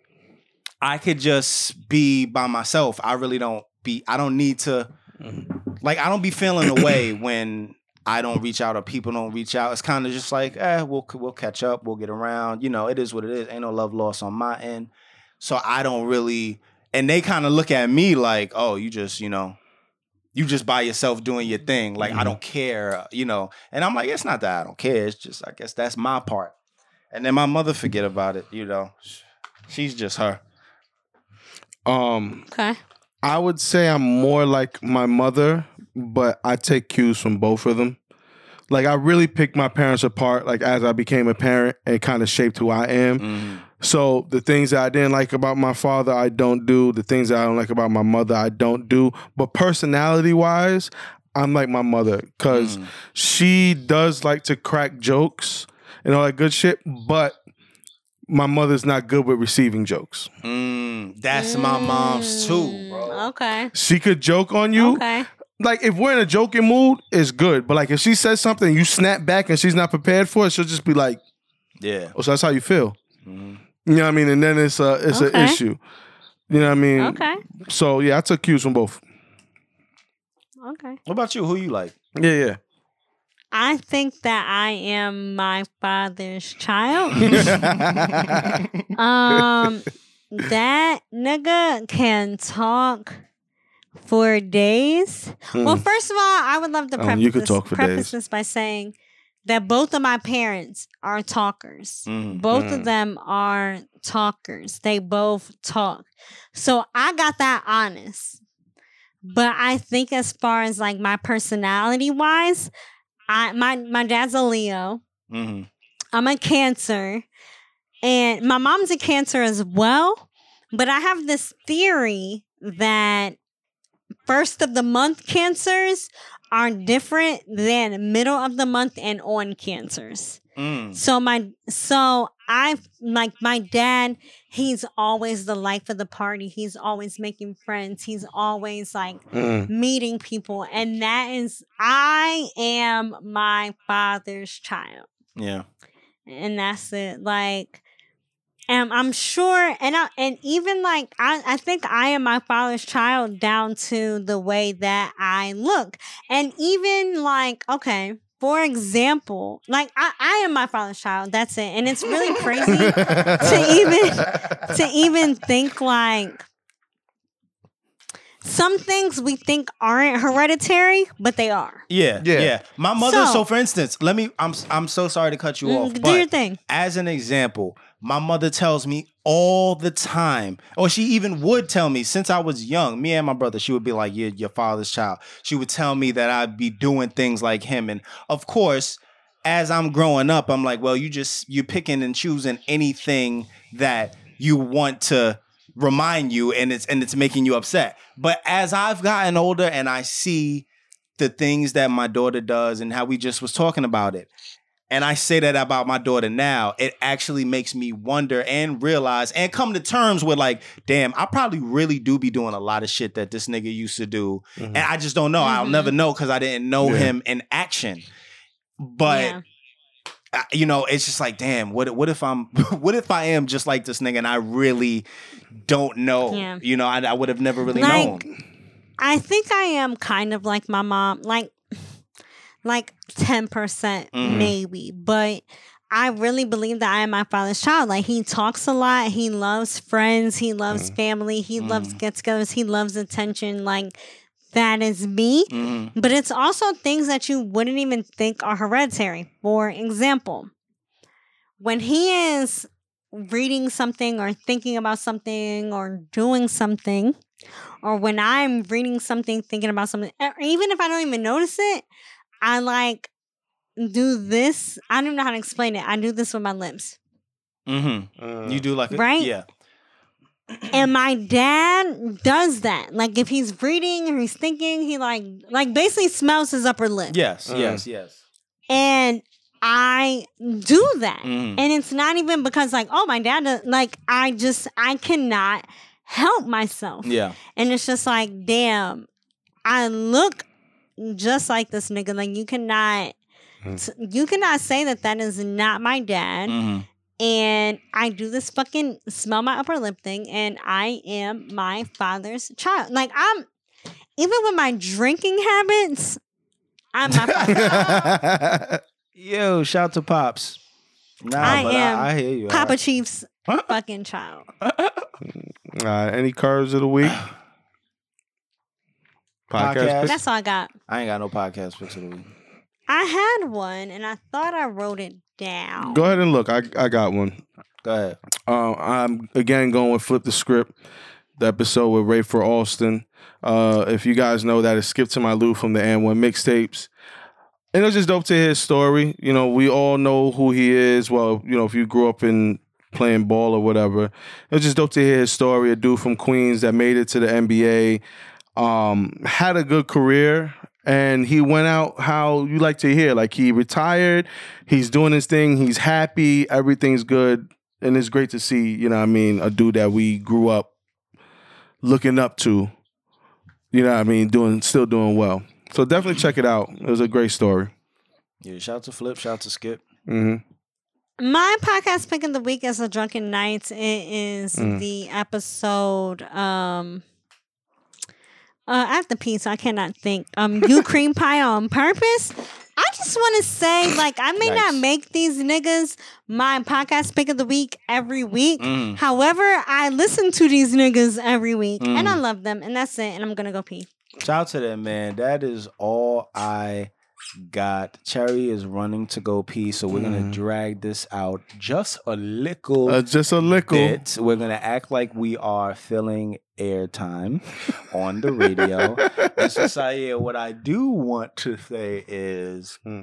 I could just be by myself. I really don't be I don't need to mm-hmm. like I don't be feeling away when I don't reach out or people don't reach out. It's kind of just like, eh, we'll we'll catch up, we'll get around. You know, it is what it is. Ain't no love lost on my end. So I don't really and they kind of look at me like, oh, you just, you know, you just by yourself doing your thing. Like I don't care, you know. And I'm like, it's not that I don't care. It's just I guess that's my part. And then my mother forget about it, you know. She's just her. Um, Okay. I would say I'm more like my mother, but I take cues from both of them. Like I really picked my parents apart, like as I became a parent, and kind of shaped who I am. Mm-hmm. So the things that I didn't like about my father, I don't do. The things that I don't like about my mother, I don't do. But personality wise, I'm like my mother because mm. she does like to crack jokes and all that good shit. But my mother's not good with receiving jokes. Mm, that's my mom's too, bro. Okay. She could joke on you. Okay. Like if we're in a joking mood, it's good. But like if she says something, you snap back and she's not prepared for it, she'll just be like, Yeah. "Oh, so that's how you feel." You know what I mean? And then it's a it's Okay. an issue. You know what I mean? Okay. So yeah, I took cues from both. Okay. What about you? Who you like? Yeah, yeah. I think that I am my father's child. um, that nigga can talk for days. Well, first of all, I would love to Um, preface, you could this, talk for preface days. this by saying that both of my parents are talkers. Mm. Both of them are talkers. They both talk. So I got that honest. But I think as far as like my personality wise, I my my dad's a Leo. hmm I'm a Cancer, and my mom's a Cancer as well. But I have this theory that first of the month Cancers are different than middle of the month and on Cancers. Mm. So my so I like my dad, he's always the life of the party. He's always making friends. He's always like Mm. meeting people. And that is I am my father's child. Yeah. And that's it. Like and I'm sure and I, and even like I, I think I am my father's child down to the way that I look. And even like, okay, for example, like I, I am my father's child. That's it. And it's really crazy to even to even think like some things we think aren't hereditary, but they are. Yeah, yeah, Yeah. My mother. So, So- for instance, let me. I'm. I'm so sorry to cut you Mm, off. do but your thing. As an example, my mother tells me all the time, or she even would tell me since I was young. Me and my brother, she would be like, "You're your father's child." She would tell me that I'd be doing things like him, and of course, as I'm growing up, I'm like, "Well, you just you're picking and choosing anything that you want to." remind you and it's and it's making you upset but as i've gotten older and i see the things that my daughter does and how we just was talking about it and I say that about my daughter now, it actually makes me wonder and realize and come to terms with like, damn, I probably really do be doing a lot of shit that this nigga used to do. Mm-hmm. And I just don't know. I'll never mm-hmm. know because I didn't know Yeah. him in action. But Yeah. I- you know, it's just like, damn, what what if I'm what if I am just like this nigga and I really don't know? Yeah. You know, I, I would have never really Like, known. I think I am kind of like my mom, like like ten percent Mhm. maybe, but I really believe that I am my father's child. Like he talks a lot, he loves friends, he loves family, he loves get-togethers, he loves attention. Like that is me. Mhm. But it's also things that you wouldn't even think are hereditary. For example, when he is reading something or thinking about something or doing something, or when I'm reading something, thinking about something, even if I don't even notice it, I like do this. I don't know how to explain it. I do this with my lips. Mhm. Uh, You do like a, Right? Yeah. And my dad does that. Like if he's reading or he's thinking, he like like basically smells his upper lip. Yes. Mm. Yes. Yes. And I do that. Mhm. And it's not even because like, oh my dad does, like I just I cannot help myself. Yeah. And it's just like, damn, I look just like this nigga. Like you cannot you cannot say that that is not my dad. Mhm. And I do this fucking smell my upper lip thing, and I am my father's child. Like I'm, even with my drinking habits, I'm my father's Yo, shout to pops. Nah, I but am I, I hear you. Papa alright. Chief's fucking child. All right, any curves of the week? Podcast. Podcast. picks? That's all I got. I ain't got no podcast picks of the week. I had one, and I thought I wrote it down. Go ahead and look. I I got one. Go ahead. Um, I'm again going with flip the script. The episode with Rafer Alston. Uh, if you guys know that, it's Skip to My Lou from the And One mixtapes. And it was just dope to hear his story. You know, we all know who he is. Well, you know, if you grew up in playing ball or whatever, it was just dope to hear his story. A dude from Queens that made it to the NBA, um, had a good career, and he went out how you like to hear. Like he retired, he's doing his thing, he's happy, everything's good, and it's great to see. You know, what I mean, a dude that we grew up looking up to. You know, what I mean, doing still doing well. So definitely check it out. It was a great story. Yeah, shout to Flip, shout to Skip. hmm My podcast pick of the week is a Drunken Nights. It is Mm. the episode. Um, uh, I have to pee, so I cannot think. Um, you cream pie on purpose. I just want to say, like, I may not make these niggas my podcast pick of the week every week. Mm. However, I listen to these niggas every week, and I Mm. love them, and that's it. And I'm gonna go pee. Shout out to them, man. That is all I got. Cherry is running to go pee, so we're gonna Mm. drag this out just a little Uh, just a little. bit. We're gonna act like we are filling airtime on the radio. and so, Sayer, what I do want to say is, Hmm.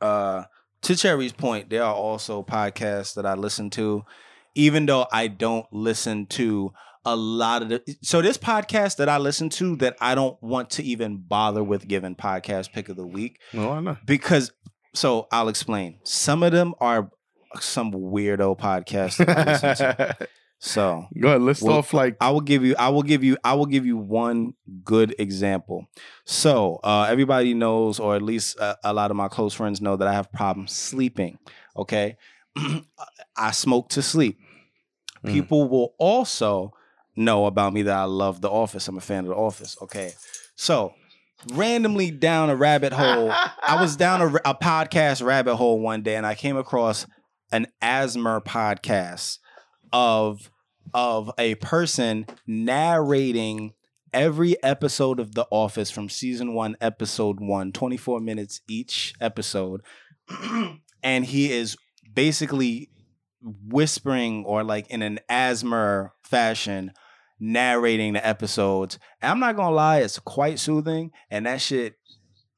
uh, to Cherry's point, there are also podcasts that I listen to, even though I don't listen to a lot of the. So this podcast that I listen to that I don't want to even bother with giving podcast pick of the week No, I know. because. So I'll explain. Some of them are some weirdo podcasts that I listen to. So Go ahead. List Well, off like I will give you I will give you I will give you one good example. So, uh, everybody knows or at least a, a lot of my close friends know that I have problems sleeping, okay? I smoke to sleep. Mm. People will also know about me that I love The Office. I'm a fan of The Office, okay? So, randomly down a rabbit hole, I was down a, a podcast rabbit hole one day and I came across an ASMR podcast of of a person narrating every episode of The Office from season one, episode one, 24 minutes each episode. and he is basically whispering or like in an ASMR fashion narrating the episodes. And I'm not gonna lie, it's quite soothing, and that shit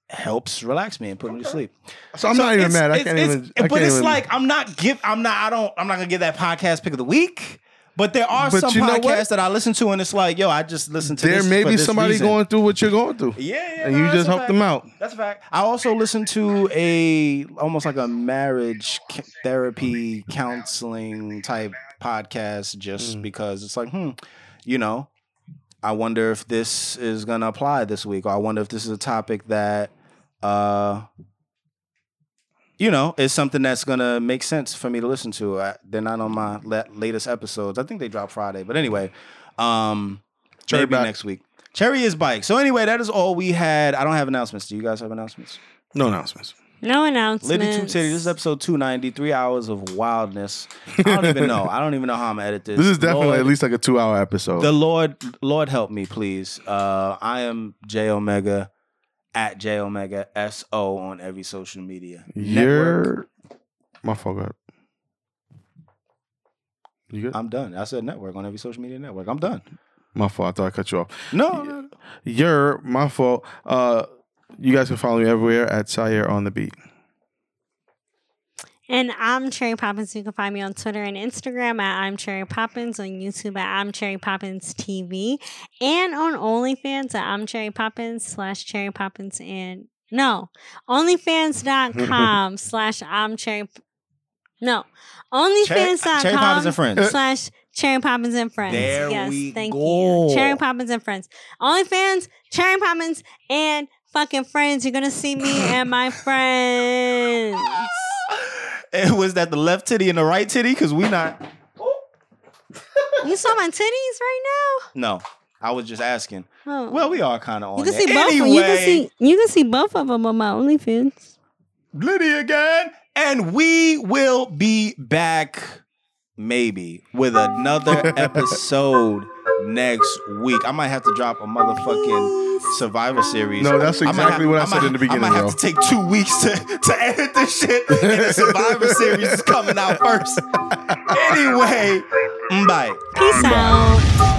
helps relax me and put me to sleep. So I'm So not even it's- mad. I it's- can't it's- even. I but can't it's even- like I'm not give. I'm not. I don't. I'm not gonna give that podcast pick of the week. But there are But some you know what? podcasts that I listen to, and it's like, yo, I just listen to There this may for be this somebody reason. going through what you're going through. Yeah, yeah, And no, you that's just a help fact. them out. That's a fact. I also listen to a almost like a marriage c- therapy counseling type podcast just Mm. because it's like, hmm, you know, I wonder if this is gonna apply this week, or I wonder if this is a topic that, uh, you know, is something that's gonna make sense for me to listen to. I, they're not on my la- latest episodes. I think they drop Friday, but anyway, um, Cherry maybe back. next week. Cherry is bike. So anyway, that is all we had. I don't have announcements. Do you guys have announcements? No announcements. No announcement. Liddy Two Titty. This is episode two ninety. Three hours of wildness. I don't even know. I don't even know how I'm gonna edit this. This is definitely Lord, at least like a two hour episode. the Lord. Lord help me, please. Uh, I am J Omega at J Omega S O on every social media. Network. You're my fault. go ahead. You good? I'm done. I said network on every social media network. I'm done. my fault. I thought I cut you off. No, no, no. You're my fault. Uh, you guys can follow me everywhere at Sayer on the beat. And I'm Cherry Poppins. You can find me on Twitter and Instagram at I'm Cherry Poppins, on YouTube at I'm Cherry Poppins TV, and on OnlyFans at I'm Cherry Poppins slash Cherry Poppins and no, OnlyFans.com slash I'm Cherry. No, Cherry, Cherry Poppins and OnlyFans.com friends. slash Cherry Poppins and Friends. There yes, we thank go. you. Cherry Poppins and Friends. OnlyFans, Cherry Poppins, and fucking friends. You're gonna see me and my friends. It was that the left titty and the right titty because we not. You saw my titties right now? No, I was just asking. Oh. Well, we are kind of on you can there. see both. Anyway, Of, you can see. You can see both of them on my OnlyFans. Liddy again, and we will be back maybe with another episode next week. I might have to drop a motherfucking Survivor Series. No, that's I might exactly what I might said in the beginning, I might yo. have to take two weeks to, to edit this shit, and the Survivor Series is coming out first. Anyway, bye. Peace out.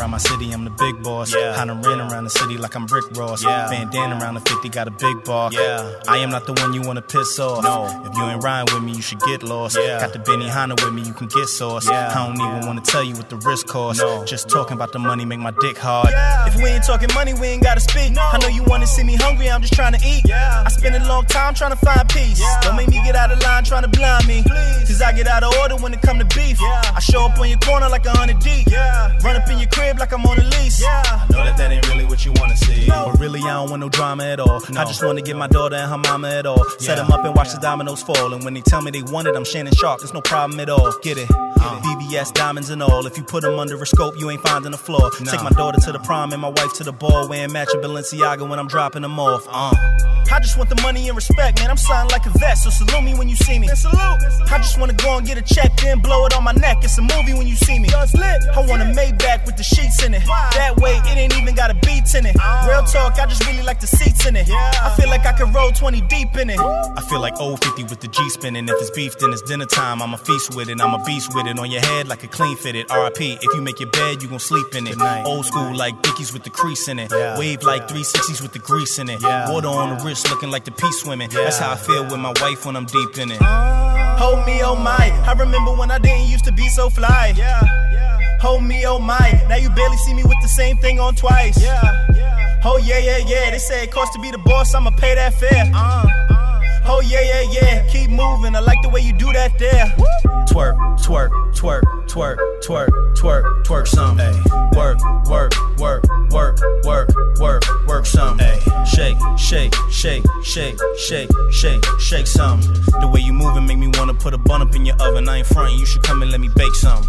I'm the man around my city, I'm the big boss. Yeah. I done ran around the city like I'm Rick Ross. Yeah. Bandana around the 50, got a big bar. Yeah. I am not the one you wanna piss off. No. If you ain't riding with me, you should get lost. Yeah. Got the Benihana with me, you can get sauce. Yeah. I don't even wanna tell you what the risk costs. No. Just talking about the money make my dick hard. Yeah. If we ain't talking money, we ain't gotta speak. No. I know you wanna see me hungry, I'm just trying to eat. Yeah. I spend a long time trying to find peace. Yeah. Don't make me get out of line trying to blind me. Please. Cause I get out of order when it come to beef. Yeah. I show up on your corner like a hundred deep. Yeah. Run up in your crib like I'm on a lease. Yeah. I know that that ain't really what you wanna see. But really, I don't want no drama at all. I just wanna get my daughter and her mama at all. Set them up and watch the dominoes fall. And when they tell me they want it, I'm Shannon Sharpe. There's no problem at all. Get it? BBS diamonds and all. If you put them under a scope, you ain't finding a flaw. Take my daughter to the prom and my wife to the ball. Wearing matching Balenciaga when I'm dropping them off. Uh. I just want the money and respect, man. I'm signed like a vet, so salute me when you see me. salute. I just wanna go and get a check, then blow it on my neck. It's a movie when you see me. I want a Maybach with the sheets in it. That way, it ain't even got a beat in it. Real talk, I just really like the seats in it. I feel like I could roll 20 deep in it. I feel like old 50 with the G spinning. If it's beef, then it's dinner time. I'm a feast with it. I'm a beast with it. On your head like a clean fitted. RIP. If you make your bed, you gon' sleep in it. Old school like Dickies with the crease in it. Wave like 360s with the grease in it. Water on the wrist looking like the peace swimming. That's how I feel with my wife when I'm deep in it. Hold me, oh my. I remember when I didn't used to be so fly. Hold me, oh my. Now you barely see me with the same thing on twice. Yeah, yeah. Oh yeah, yeah, yeah. They say it costs to be the boss. I'ma pay that fare. Uh, uh. Oh yeah, yeah, yeah. Keep moving. I like the way you do that there. Twerk, twerk, twerk, twerk, twerk, twerk, twerk some. Ay. Work, work, work, work, work, work, work some. Ay. Shake, shake, shake, shake, shake, shake, shake some. The way you moving make me wanna put a bun up in your oven. I ain't frontin'. You should come and let me bake some.